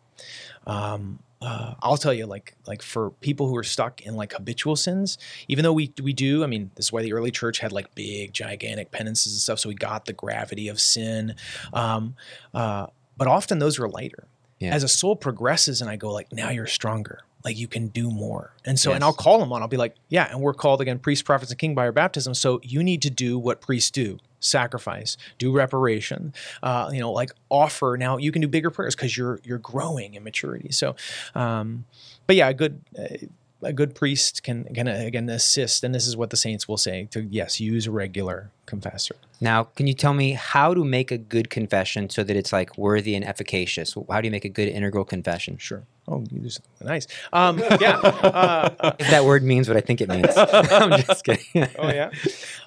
Um, uh, I'll tell you, like, like for people who are stuck in like habitual sins, even though we we do, I mean, this is why the early church had like big, gigantic penances and stuff, so we got the gravity of sin. Um, uh, but often those are lighter. Yeah. As a soul progresses, and I go like, now you're stronger. Like you can do more. And so, and I'll call them on. I'll be like, yeah, and we're called again priests, prophets, and king by our baptism. So you need to do what priests do: sacrifice, do reparation. Uh, you know, like offer. Now you can do bigger prayers because you're you're growing in maturity. So, um, but yeah, a good. Uh, a good priest can, can uh, again assist, and this is what the saints will say: to yes, use a regular confessor. Now, can you tell me how to make a good confession so that it's like worthy and efficacious? How do you make a good integral confession? Sure. Oh, you do something nice. Um, yeah. Uh, If that word means what I think it means. I'm just kidding. oh yeah.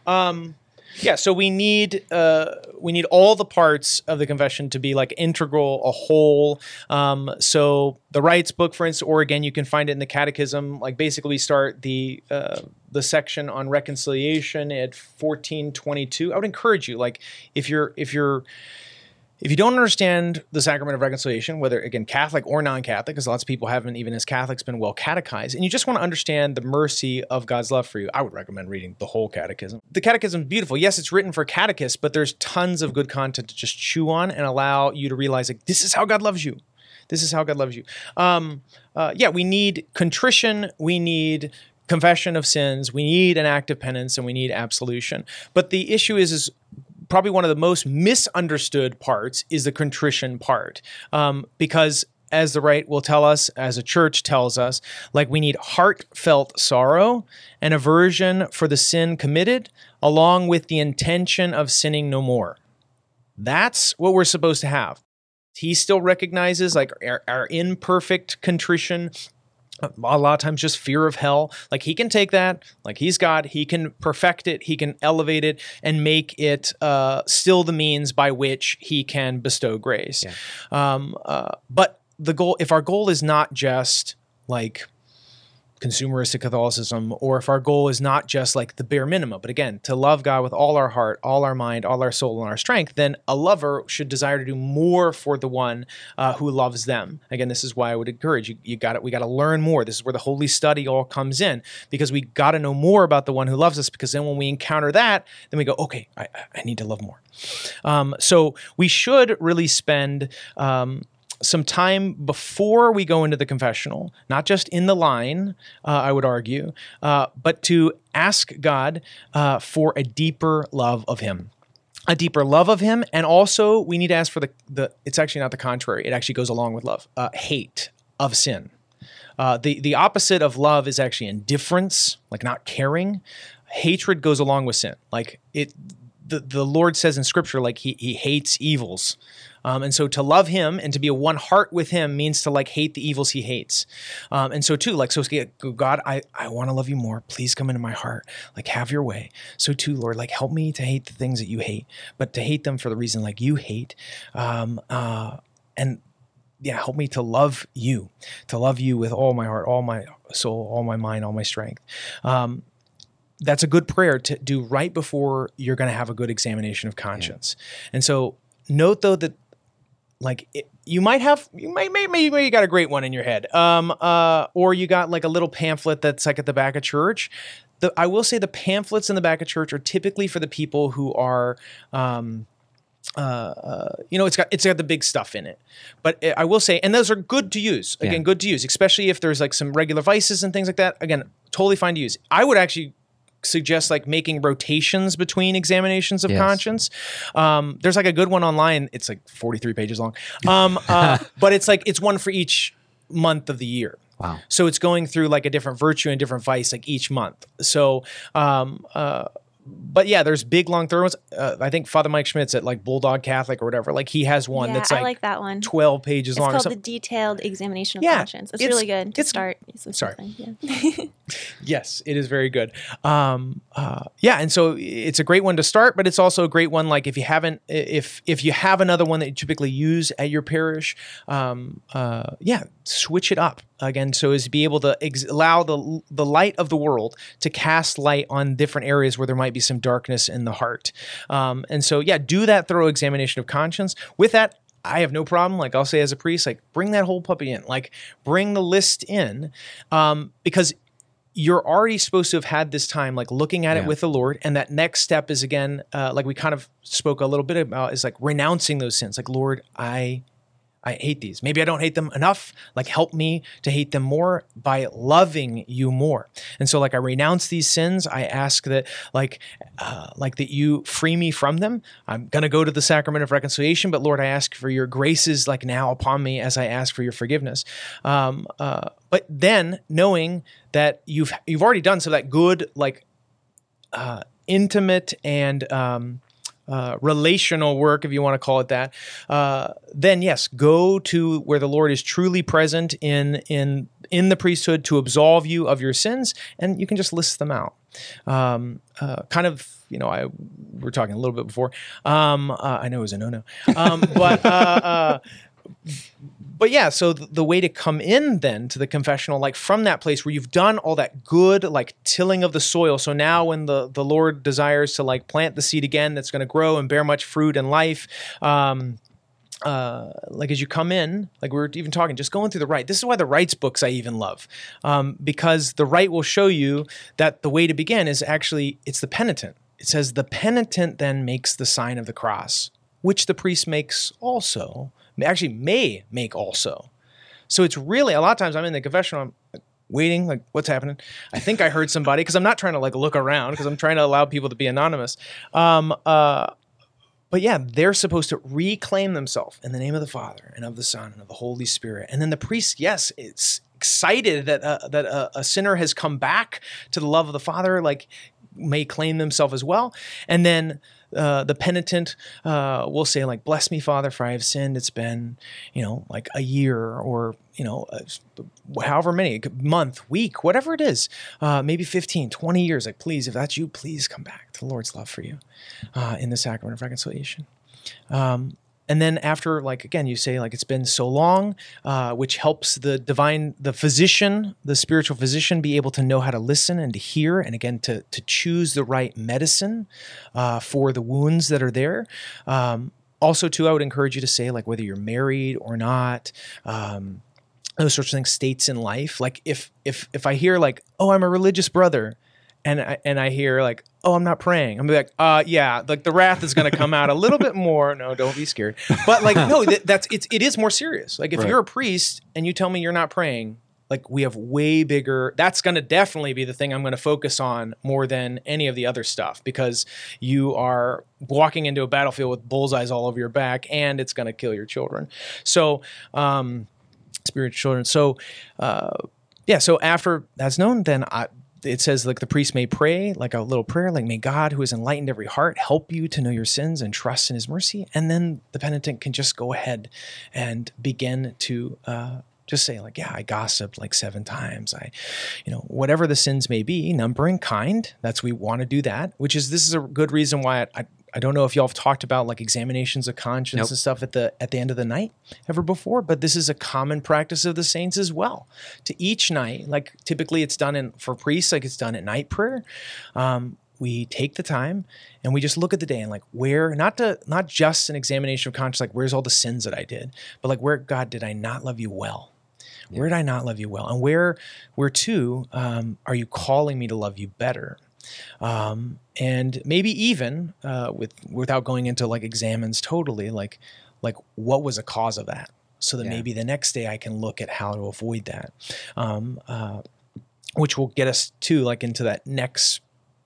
Um, yeah. So we need uh, we need all the parts of the confession to be like integral, a whole. Um, so the rites book, for instance, or again, you can find it in the Catechism. Like basically, we start the uh, the section on reconciliation at fourteen twenty two. I would encourage you, like, if you're if you're if you don't understand the sacrament of reconciliation, whether again Catholic or non-Catholic, because lots of people haven't even as Catholics been well catechized, and you just want to understand the mercy of God's love for you, I would recommend reading the whole catechism. The catechism is beautiful. Yes, it's written for catechists, but there's tons of good content to just chew on and allow you to realize like this is how God loves you. This is how God loves you. Um, uh, yeah, we need contrition. We need confession of sins. We need an act of penance, and we need absolution. But the issue is, is probably one of the most misunderstood parts is the contrition part. Um, because as the rite will tell us as a church tells us like we need heartfelt sorrow and aversion for the sin committed along with the intention of sinning no more. That's what we're supposed to have. He still recognizes like our, our imperfect contrition a lot of times just fear of hell. Like he can take that. Like he's god. He can perfect it. He can elevate it and make it uh, still the means by which he can bestow grace. Um, uh, but the goal if our goal is not just like consumeristic Catholicism, or if our goal is not just like the bare minimum, but again, to love God with all our heart, all our mind, all our soul, and our strength, then a lover should desire to do more for the one uh, who loves them. Again, this is why I would encourage you. You got it. We got to learn more. This is where the holy study all comes in because we got to know more about the one who loves us. Because then when we encounter that, then we go, okay, I, I need to love more. Um, so we should really spend. Um, some time before we go into the confessional, not just in the line, uh, I would argue, uh, but to ask God uh, for a deeper love of Him. A deeper love of him, and also we need to ask for the the. It's actually not the contrary. It actually goes along with love. Uh, hate of sin. Uh, the the opposite of love is actually indifference, like not caring. Hatred goes along with sin. Like it, the the Lord says in Scripture, like he he hates evils. Um, and so to love him and to be a one heart with him means to like hate the evils he hates. Um, and so too, like, so God, I, I want to love you more. Please come into my heart. Like have your way. So too, Lord, like help me to hate the things that you hate, but to hate them for the reason like you hate. Um, uh, and yeah, help me to love you, to love you with all my heart, all my soul, all my mind, all my strength. Um, that's a good prayer to do right before you're going to have a good examination of conscience. Yeah. And so note though that like it, you might have you might maybe, maybe you got a great one in your head um uh or you got like a little pamphlet that's like at the back of church the, I will say the pamphlets in the back of church are typically for the people who are um uh, uh, you know, it's got it's got the big stuff in it. But I will say, and those are good to use. Again, yeah. good to use, especially if there's like some regular vices and things like that. Again, totally fine to use. I would actually suggest like making rotations between examinations of yes. conscience. Um, there's like a good one online. It's like 43 pages long. Um, uh, but it's like it's one for each month of the year. Wow. So it's going through like a different virtue and different vice like each month. So um, uh, but yeah, there's big long ones. Uh, I think Father Mike Schmitz at like Bulldog Catholic or whatever, like he has one yeah, that's like, like that one. Twelve pages it's long. It's called the Detailed Examination of yeah, Conscience. It's, it's really good to it's, start. Sorry. Yeah. yes, it is very good. Um, uh, yeah, and so it's a great one to start, but it's also a great one. Like if you haven't, if if you have another one that you typically use at your parish, um, uh, yeah, switch it up again so as to be able to ex- allow the the light of the world to cast light on different areas where there might be some darkness in the heart um, and so yeah do that thorough examination of conscience with that I have no problem. Like I'll say as a priest, like bring that whole puppy in, like bring the list in, um, because you're already supposed to have had this time, like looking at yeah. it with the Lord. And that next step is again, uh, like we kind of spoke a little bit about, is like renouncing those sins. Like Lord, I I hate these. Maybe I don't hate them enough. Like, help me to hate them more by loving you more. And so, like, I renounce these sins. I ask that, like, uh, like that you free me from them. I'm gonna go to the sacrament of reconciliation, but Lord, I ask for your graces, like now upon me, as I ask for your forgiveness. Um, uh, but then knowing that you've you've already done so that good, like, uh, intimate and um, uh, relational work, if you want to call it that, uh, then yes, go to where the Lord is truly present in in in the priesthood to absolve you of your sins, and you can just list them out. Um, uh, kind of, you know, I we were talking a little bit before. Um, uh, I know it was a no no, um, but uh, but yeah, so the, way to come in then to the confessional, like from that place where you've done all that good, like tilling of the soil. So now when the, the Lord desires to like plant the seed again that's going to grow and bear much fruit and life, um, uh, like as you come in, like we were even talking, just going through the rite. This is why the rites books I even love, um, because the rite will show you that the way to begin is actually it's the penitent. It says the penitent then makes the sign of the cross, which the priest makes also actually may make also. So it's really a lot of times I'm in the confessional, I'm waiting, like what's happening? I think I heard somebody because I'm not trying to like look around because I'm trying to allow people to be anonymous. Um, uh, but yeah, they're supposed to reclaim themselves in the name of the Father and of the Son and of the Holy Spirit. And then the priest, yes, it's excited that uh, that a, a sinner has come back to the love of the Father, like may claim themselves as well. And then uh, the penitent uh, will say like, "Bless me, Father, for I have sinned. It's been, you know, like a year or you know, however many month, week, whatever it is, uh, maybe 15, 20 years. Like, please, if that's you, please come back to the Lord's love for you uh, in the sacrament of reconciliation." Um, and then after like again you say like it's been so long uh, which helps the divine the physician the spiritual physician be able to know how to listen and to hear and again to, to choose the right medicine uh, for the wounds that are there. Um, also too i would encourage you to say like whether you're married or not um, those sorts of things states in life. Like if if if i hear like oh i'm a religious brother and I, and I hear like, oh, I'm not praying. I'm like, uh, yeah, like the wrath is going to come out a little bit more. No, don't be scared. But like, no, that, that's it's it is more serious. Like if Right. you're a priest and you tell me you're not praying, like we have way bigger. That's going to definitely be the thing I'm going to focus on more than any of the other stuff because you are walking into a battlefield with bullseyes all over your back, and it's going to kill your children. So, um, spiritual children. So, uh, yeah. So after that's known, then I, it says like the priest may pray like a little prayer, like may God, who has enlightened every heart, help you to know your sins and trust in His mercy, and then the penitent can just go ahead and begin to. Uh, just say like, yeah, I gossiped like seven times. I, you know, whatever the sins may be, numbering kind. That's we want to do that. Which is this is a good reason why I, I I don't know if y'all have talked about like examinations of conscience Nope. and stuff at the at the end of the night ever before, but this is a common practice of the saints as well. To each night, like typically it's done in for priests, like it's done at night prayer. Um, we take the time and we just look at the day and like where not to not just an examination of conscience, like where's all the sins that I did, but like where God did I not love you well? Where did I not love you well? And where where too um, are you calling me to love you better? Um, and maybe even uh, with without going into like examens totally like like what was a cause of that so that Yeah. maybe the next day i can look at how to avoid that um, uh, which will get us to like into that next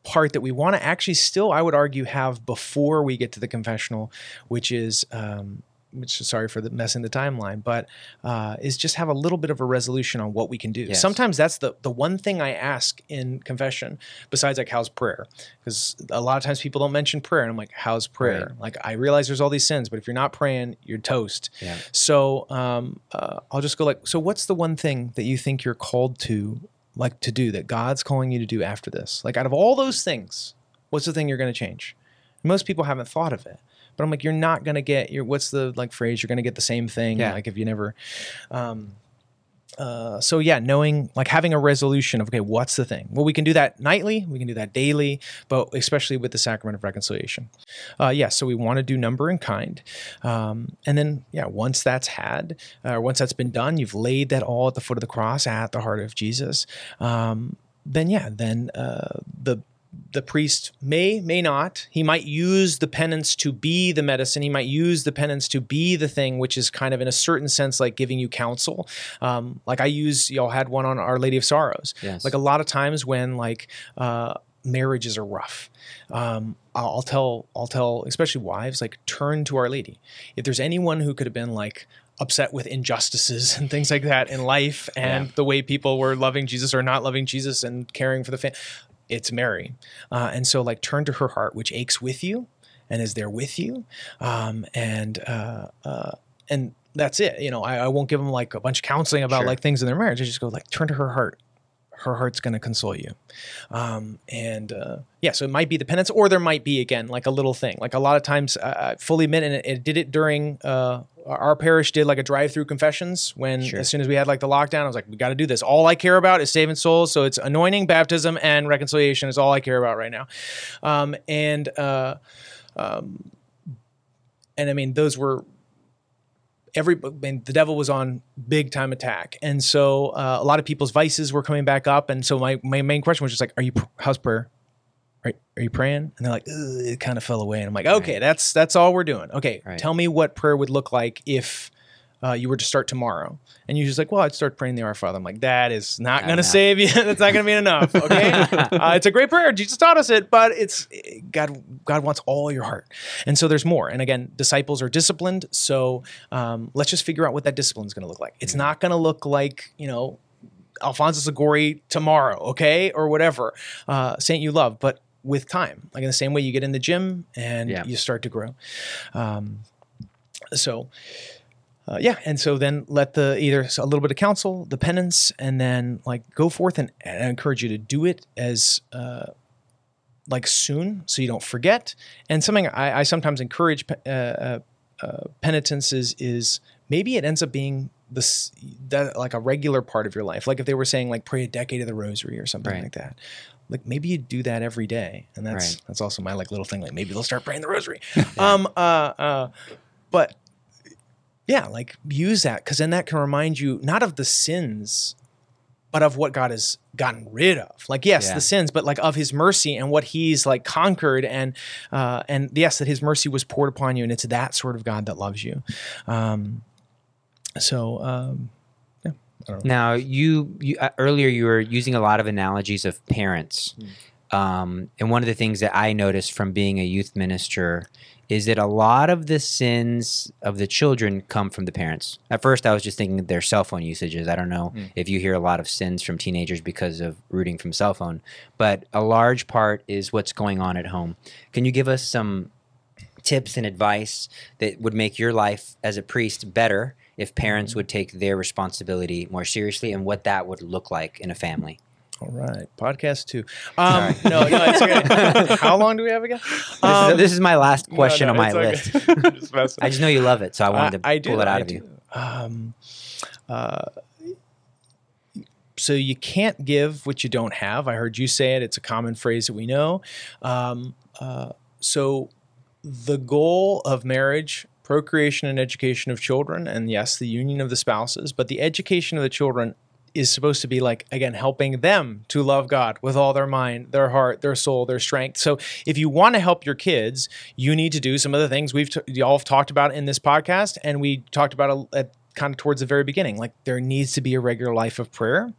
part that we want to actually still i would argue have before we get to the confessional which is um, which sorry for the messing the timeline, but uh, is just have a little bit of a resolution on what we can do. Yes. Sometimes that's the the one thing I ask in confession, besides like how's prayer, because a lot of times people don't mention prayer, and I'm like, how's prayer? Like I realize there's all these sins, but if you're not praying, you're toast. Yeah. So um, uh, I'll just go like, so what's the one thing that you think you're called to like to do that God's calling you to do after this? Like out of all those things, what's the thing you're going to change? Most people haven't thought of it. But I'm like, you're not gonna get your what's the like phrase? You're gonna get the same thing. Yeah. Like if you never um uh, so yeah, knowing like having a resolution of okay, what's the thing? Well, we can do that nightly, we can do that daily, but especially with the sacrament of reconciliation. Uh, yeah, so we want to do number and kind, um, and then yeah, once that's had, uh, once that's been done, you've laid that all at the foot of the cross at the heart of Jesus. Um, then yeah, then uh, the the priest may may not. He might use the penance to be the medicine. He might use the penance to be the thing which is kind of in a certain sense like giving you counsel. Um, like i use y'all had one on our lady of sorrows. Yes. like a lot of times when like uh, marriages are rough um, I'll, I'll tell i'll tell especially wives like turn to our lady. If there's anyone who could have been like upset with injustices and things like that in life and Yeah. the way people were loving jesus or not loving jesus and caring for the family it's Mary. Uh, and so, like, turn to her heart, which aches with you and is there with you. Um, and, uh, uh, and that's it. You know, I, I won't give them like a bunch of counseling about Sure. like things in their marriage. I just go, like, turn to her heart. Her heart's going to console you. Um, and uh, yeah, so it might be the penance, or there might be, again, like a little thing. Like a lot of times, uh, I fully admit, and it, it did it during. Uh, our parish did like a drive-through confessions when Sure. as soon as we had like the lockdown, I was like, we got to do this. All I care about is saving souls. So it's anointing, baptism, and reconciliation is all I care about right now. Um, and uh, um, and I mean, those were every. I mean, the devil was on big time attack, and so uh, a lot of people's vices were coming back up. And so my my main question was just like, are you how's prayer? Are, are you praying? And they're like, it kind of fell away. And I'm like, okay, that's that's all we're doing. Okay, Right. tell me what prayer would look like if uh, you were to start tomorrow. And you're just like, well, I'd start praying the Our Father. I'm like, that is not going to save you. That's not going to be enough. Okay, uh, it's a great prayer. Jesus taught us it, but it's God. God wants all your heart, and so there's more. And again, disciples are disciplined. So um, let's just figure out what that discipline is going to look like. It's not going to look like you know Alfonso Liguori tomorrow, okay, or whatever uh, saint you love, but with time. Like in the same way you get in the gym and Yeah. you start to grow. Um, so uh, yeah, and so then let the either a little bit of counsel, the penance, and then like go forth and, and I encourage you to do it as uh, like soon, so you don't forget. And something I, I sometimes encourage uh, uh, uh, penitents is is maybe it ends up being this that like a regular part of your life. Like if they were saying like pray a decade of the rosary or something Right. like that. Like maybe you do that every day, and that's Right. that's also my like little thing. Like maybe they'll start praying the rosary. Um. Uh. Uh. But yeah, like use that because then that can remind you not of the sins, but of what God has gotten rid of. Like yes, Yeah. the sins, but like of His mercy and what He's like conquered, and uh, and yes, that His mercy was poured upon you, and it's that sort of God that loves you. Um, so um, yeah, I don't know. Now, you, you uh, earlier you were using a lot of analogies of parents, Hmm. um, and one of the things that I noticed from being a youth minister is that a lot of the sins of the children come from the parents. At first, I was just thinking their cell phone usages. I don't know Hmm. if you hear a lot of sins from teenagers because of rooting from cell phone, but a large part is what's going on at home. Can you give us some tips and advice that would make your life as a priest better if parents would take their responsibility more seriously and what that would look like in a family. All right, podcast two. Um, no, no, it's okay. How long do we have again? This, Um, is, this is my last question no, on my list. okay. Just. I just know you love it, so I wanted to I do, pull it out I of you. Um, uh, so you can't give what you don't have. I heard you say it. It's a common phrase that we know. Um, uh, so the goal of marriage procreation and education of children and yes the union of the spouses but the education of the children is supposed to be like again helping them to love god with all their mind their heart their soul their strength. So if you want to help your kids you need to do some of the things we've t- y'all have talked about in this podcast and we talked about a, kind of towards the very beginning. Like there needs to be a regular life of prayer.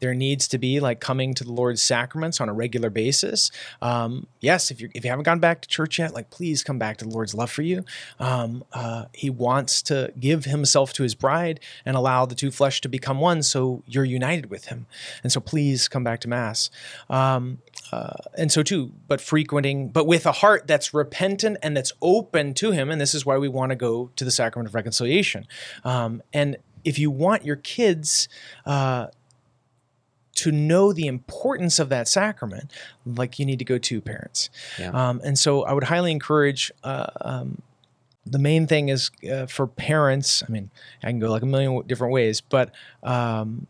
There needs to be like coming to the lord's sacraments on a regular basis. Um, yes if you if you haven't gone back to church yet like please come back to the lord's love for you. Um, uh, he wants to give himself to his bride and allow the two flesh to become one so you're united with him. And so please come back to mass. Um, uh, and so too but frequenting but with a heart that's repentant and that's open to him and this is why we want to go to the sacrament of reconciliation um, and if you want your kids uh, to know the importance of that sacrament, like you need to go to parents. Yeah. Um, and so I would highly encourage. Uh, um, the main thing is uh, for parents. I mean, I can go like a million different ways, but um,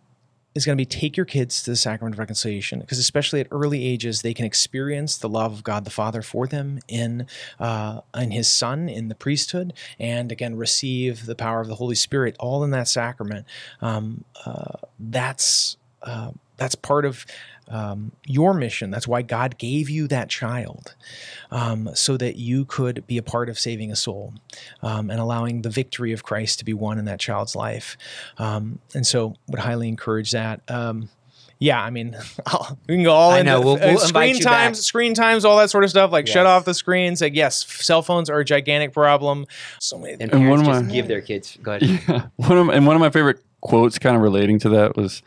is going to be take your kids to the sacrament of reconciliation because especially at early ages they can experience the love of God the Father for them in uh, in His Son in the priesthood, and again receive the power of the Holy Spirit all in that sacrament. Um, uh, that's uh, that's part of um, your mission. That's why God gave you that child, um, so that you could be a part of saving a soul um, and allowing the victory of Christ to be won in that child's life. Um, and so, would highly encourage that. Um, yeah, I mean, I'll, we can go all I into know, we'll- uh, we'll screen times, back. screen times, all that sort of stuff. Like shut off the screens. Like yes, cell phones are a gigantic problem. So many. And And one parents of just my- give their kids. Go ahead. Yeah. One of and one of my favorite quotes kind of relating to that was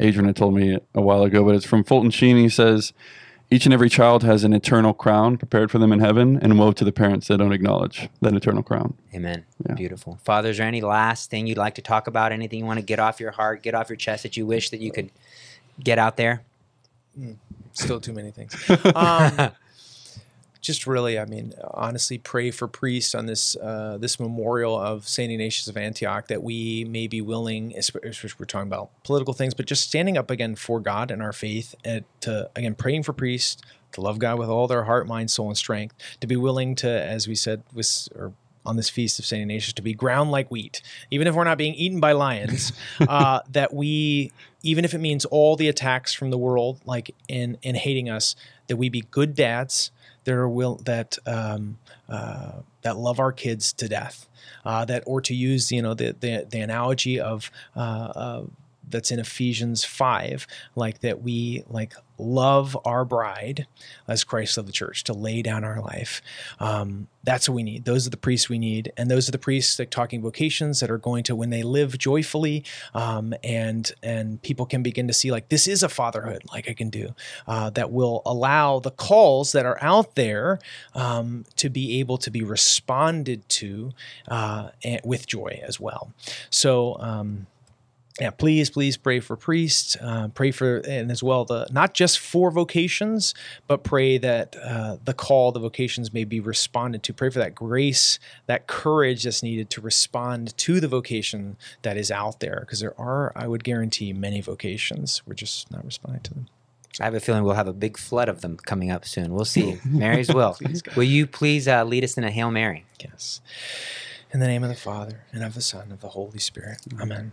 Adrian had told me a while ago, but it's from Fulton Sheen. He says, Each and every child has an eternal crown prepared for them in heaven, and woe to the parents that don't acknowledge that eternal crown. Amen. Yeah. Beautiful. Father, is there any last thing you'd like to talk about? Anything you want to get off your heart, get off your chest that you wish that you could get out there? Still too many things. Um, just really, I mean, honestly, pray for priests on this uh, this memorial of Saint Ignatius of Antioch that we may be willing, especially we're talking about political things, but just standing up again for God and our faith, and to again praying for priests to love God with all their heart, mind, soul, and strength, to be willing to, as we said, with or on this feast of Saint Ignatius, to be ground like wheat, even if we're not being eaten by lions, uh, that we, even if it means all the attacks from the world, like in in hating us, that we be good dads that are will that um, uh, that love our kids to death. Uh, that or to use you know the the, the analogy of uh, uh, that's in Ephesians 5 like that we like love our bride as Christ loved the church to lay down our life. Um, that's what we need. Those are the priests we need. And those are the priests like talking vocations that are going to when they live joyfully um, and and people can begin to see like this is a fatherhood like I can do uh, that will allow the calls that are out there um, to be able to be responded to uh, with joy as well. So um, yeah, please, please pray for priests. Uh, pray for, and as well, the not just for vocations, but pray that uh, the call, the vocations may be responded to. Pray for that grace, that courage that's needed to respond to the vocation that is out there, because there are, I would guarantee, many vocations. We're just not responding to them. I have a feeling we'll have a big flood of them coming up soon. We'll see. Mary's will. Please, will you please uh, lead us in a Hail Mary? Yes. In the name of the Father, and of the Son, and of the Holy Spirit. Amen.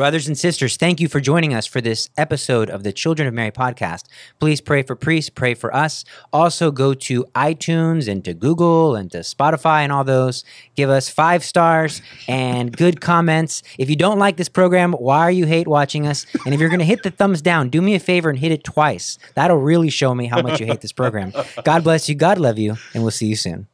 Brothers and sisters, thank you for joining us for this episode of the Children of Mary podcast. Please pray for priests, pray for us. Also, go to iTunes and to Google and to Spotify and all those. Give us five stars and good comments. If you don't like this program, why are you hate watching us? And if you're going to hit the thumbs down, do me a favor and hit it twice. That'll really show me how much you hate this program. God bless you. God love you. And we'll see you soon.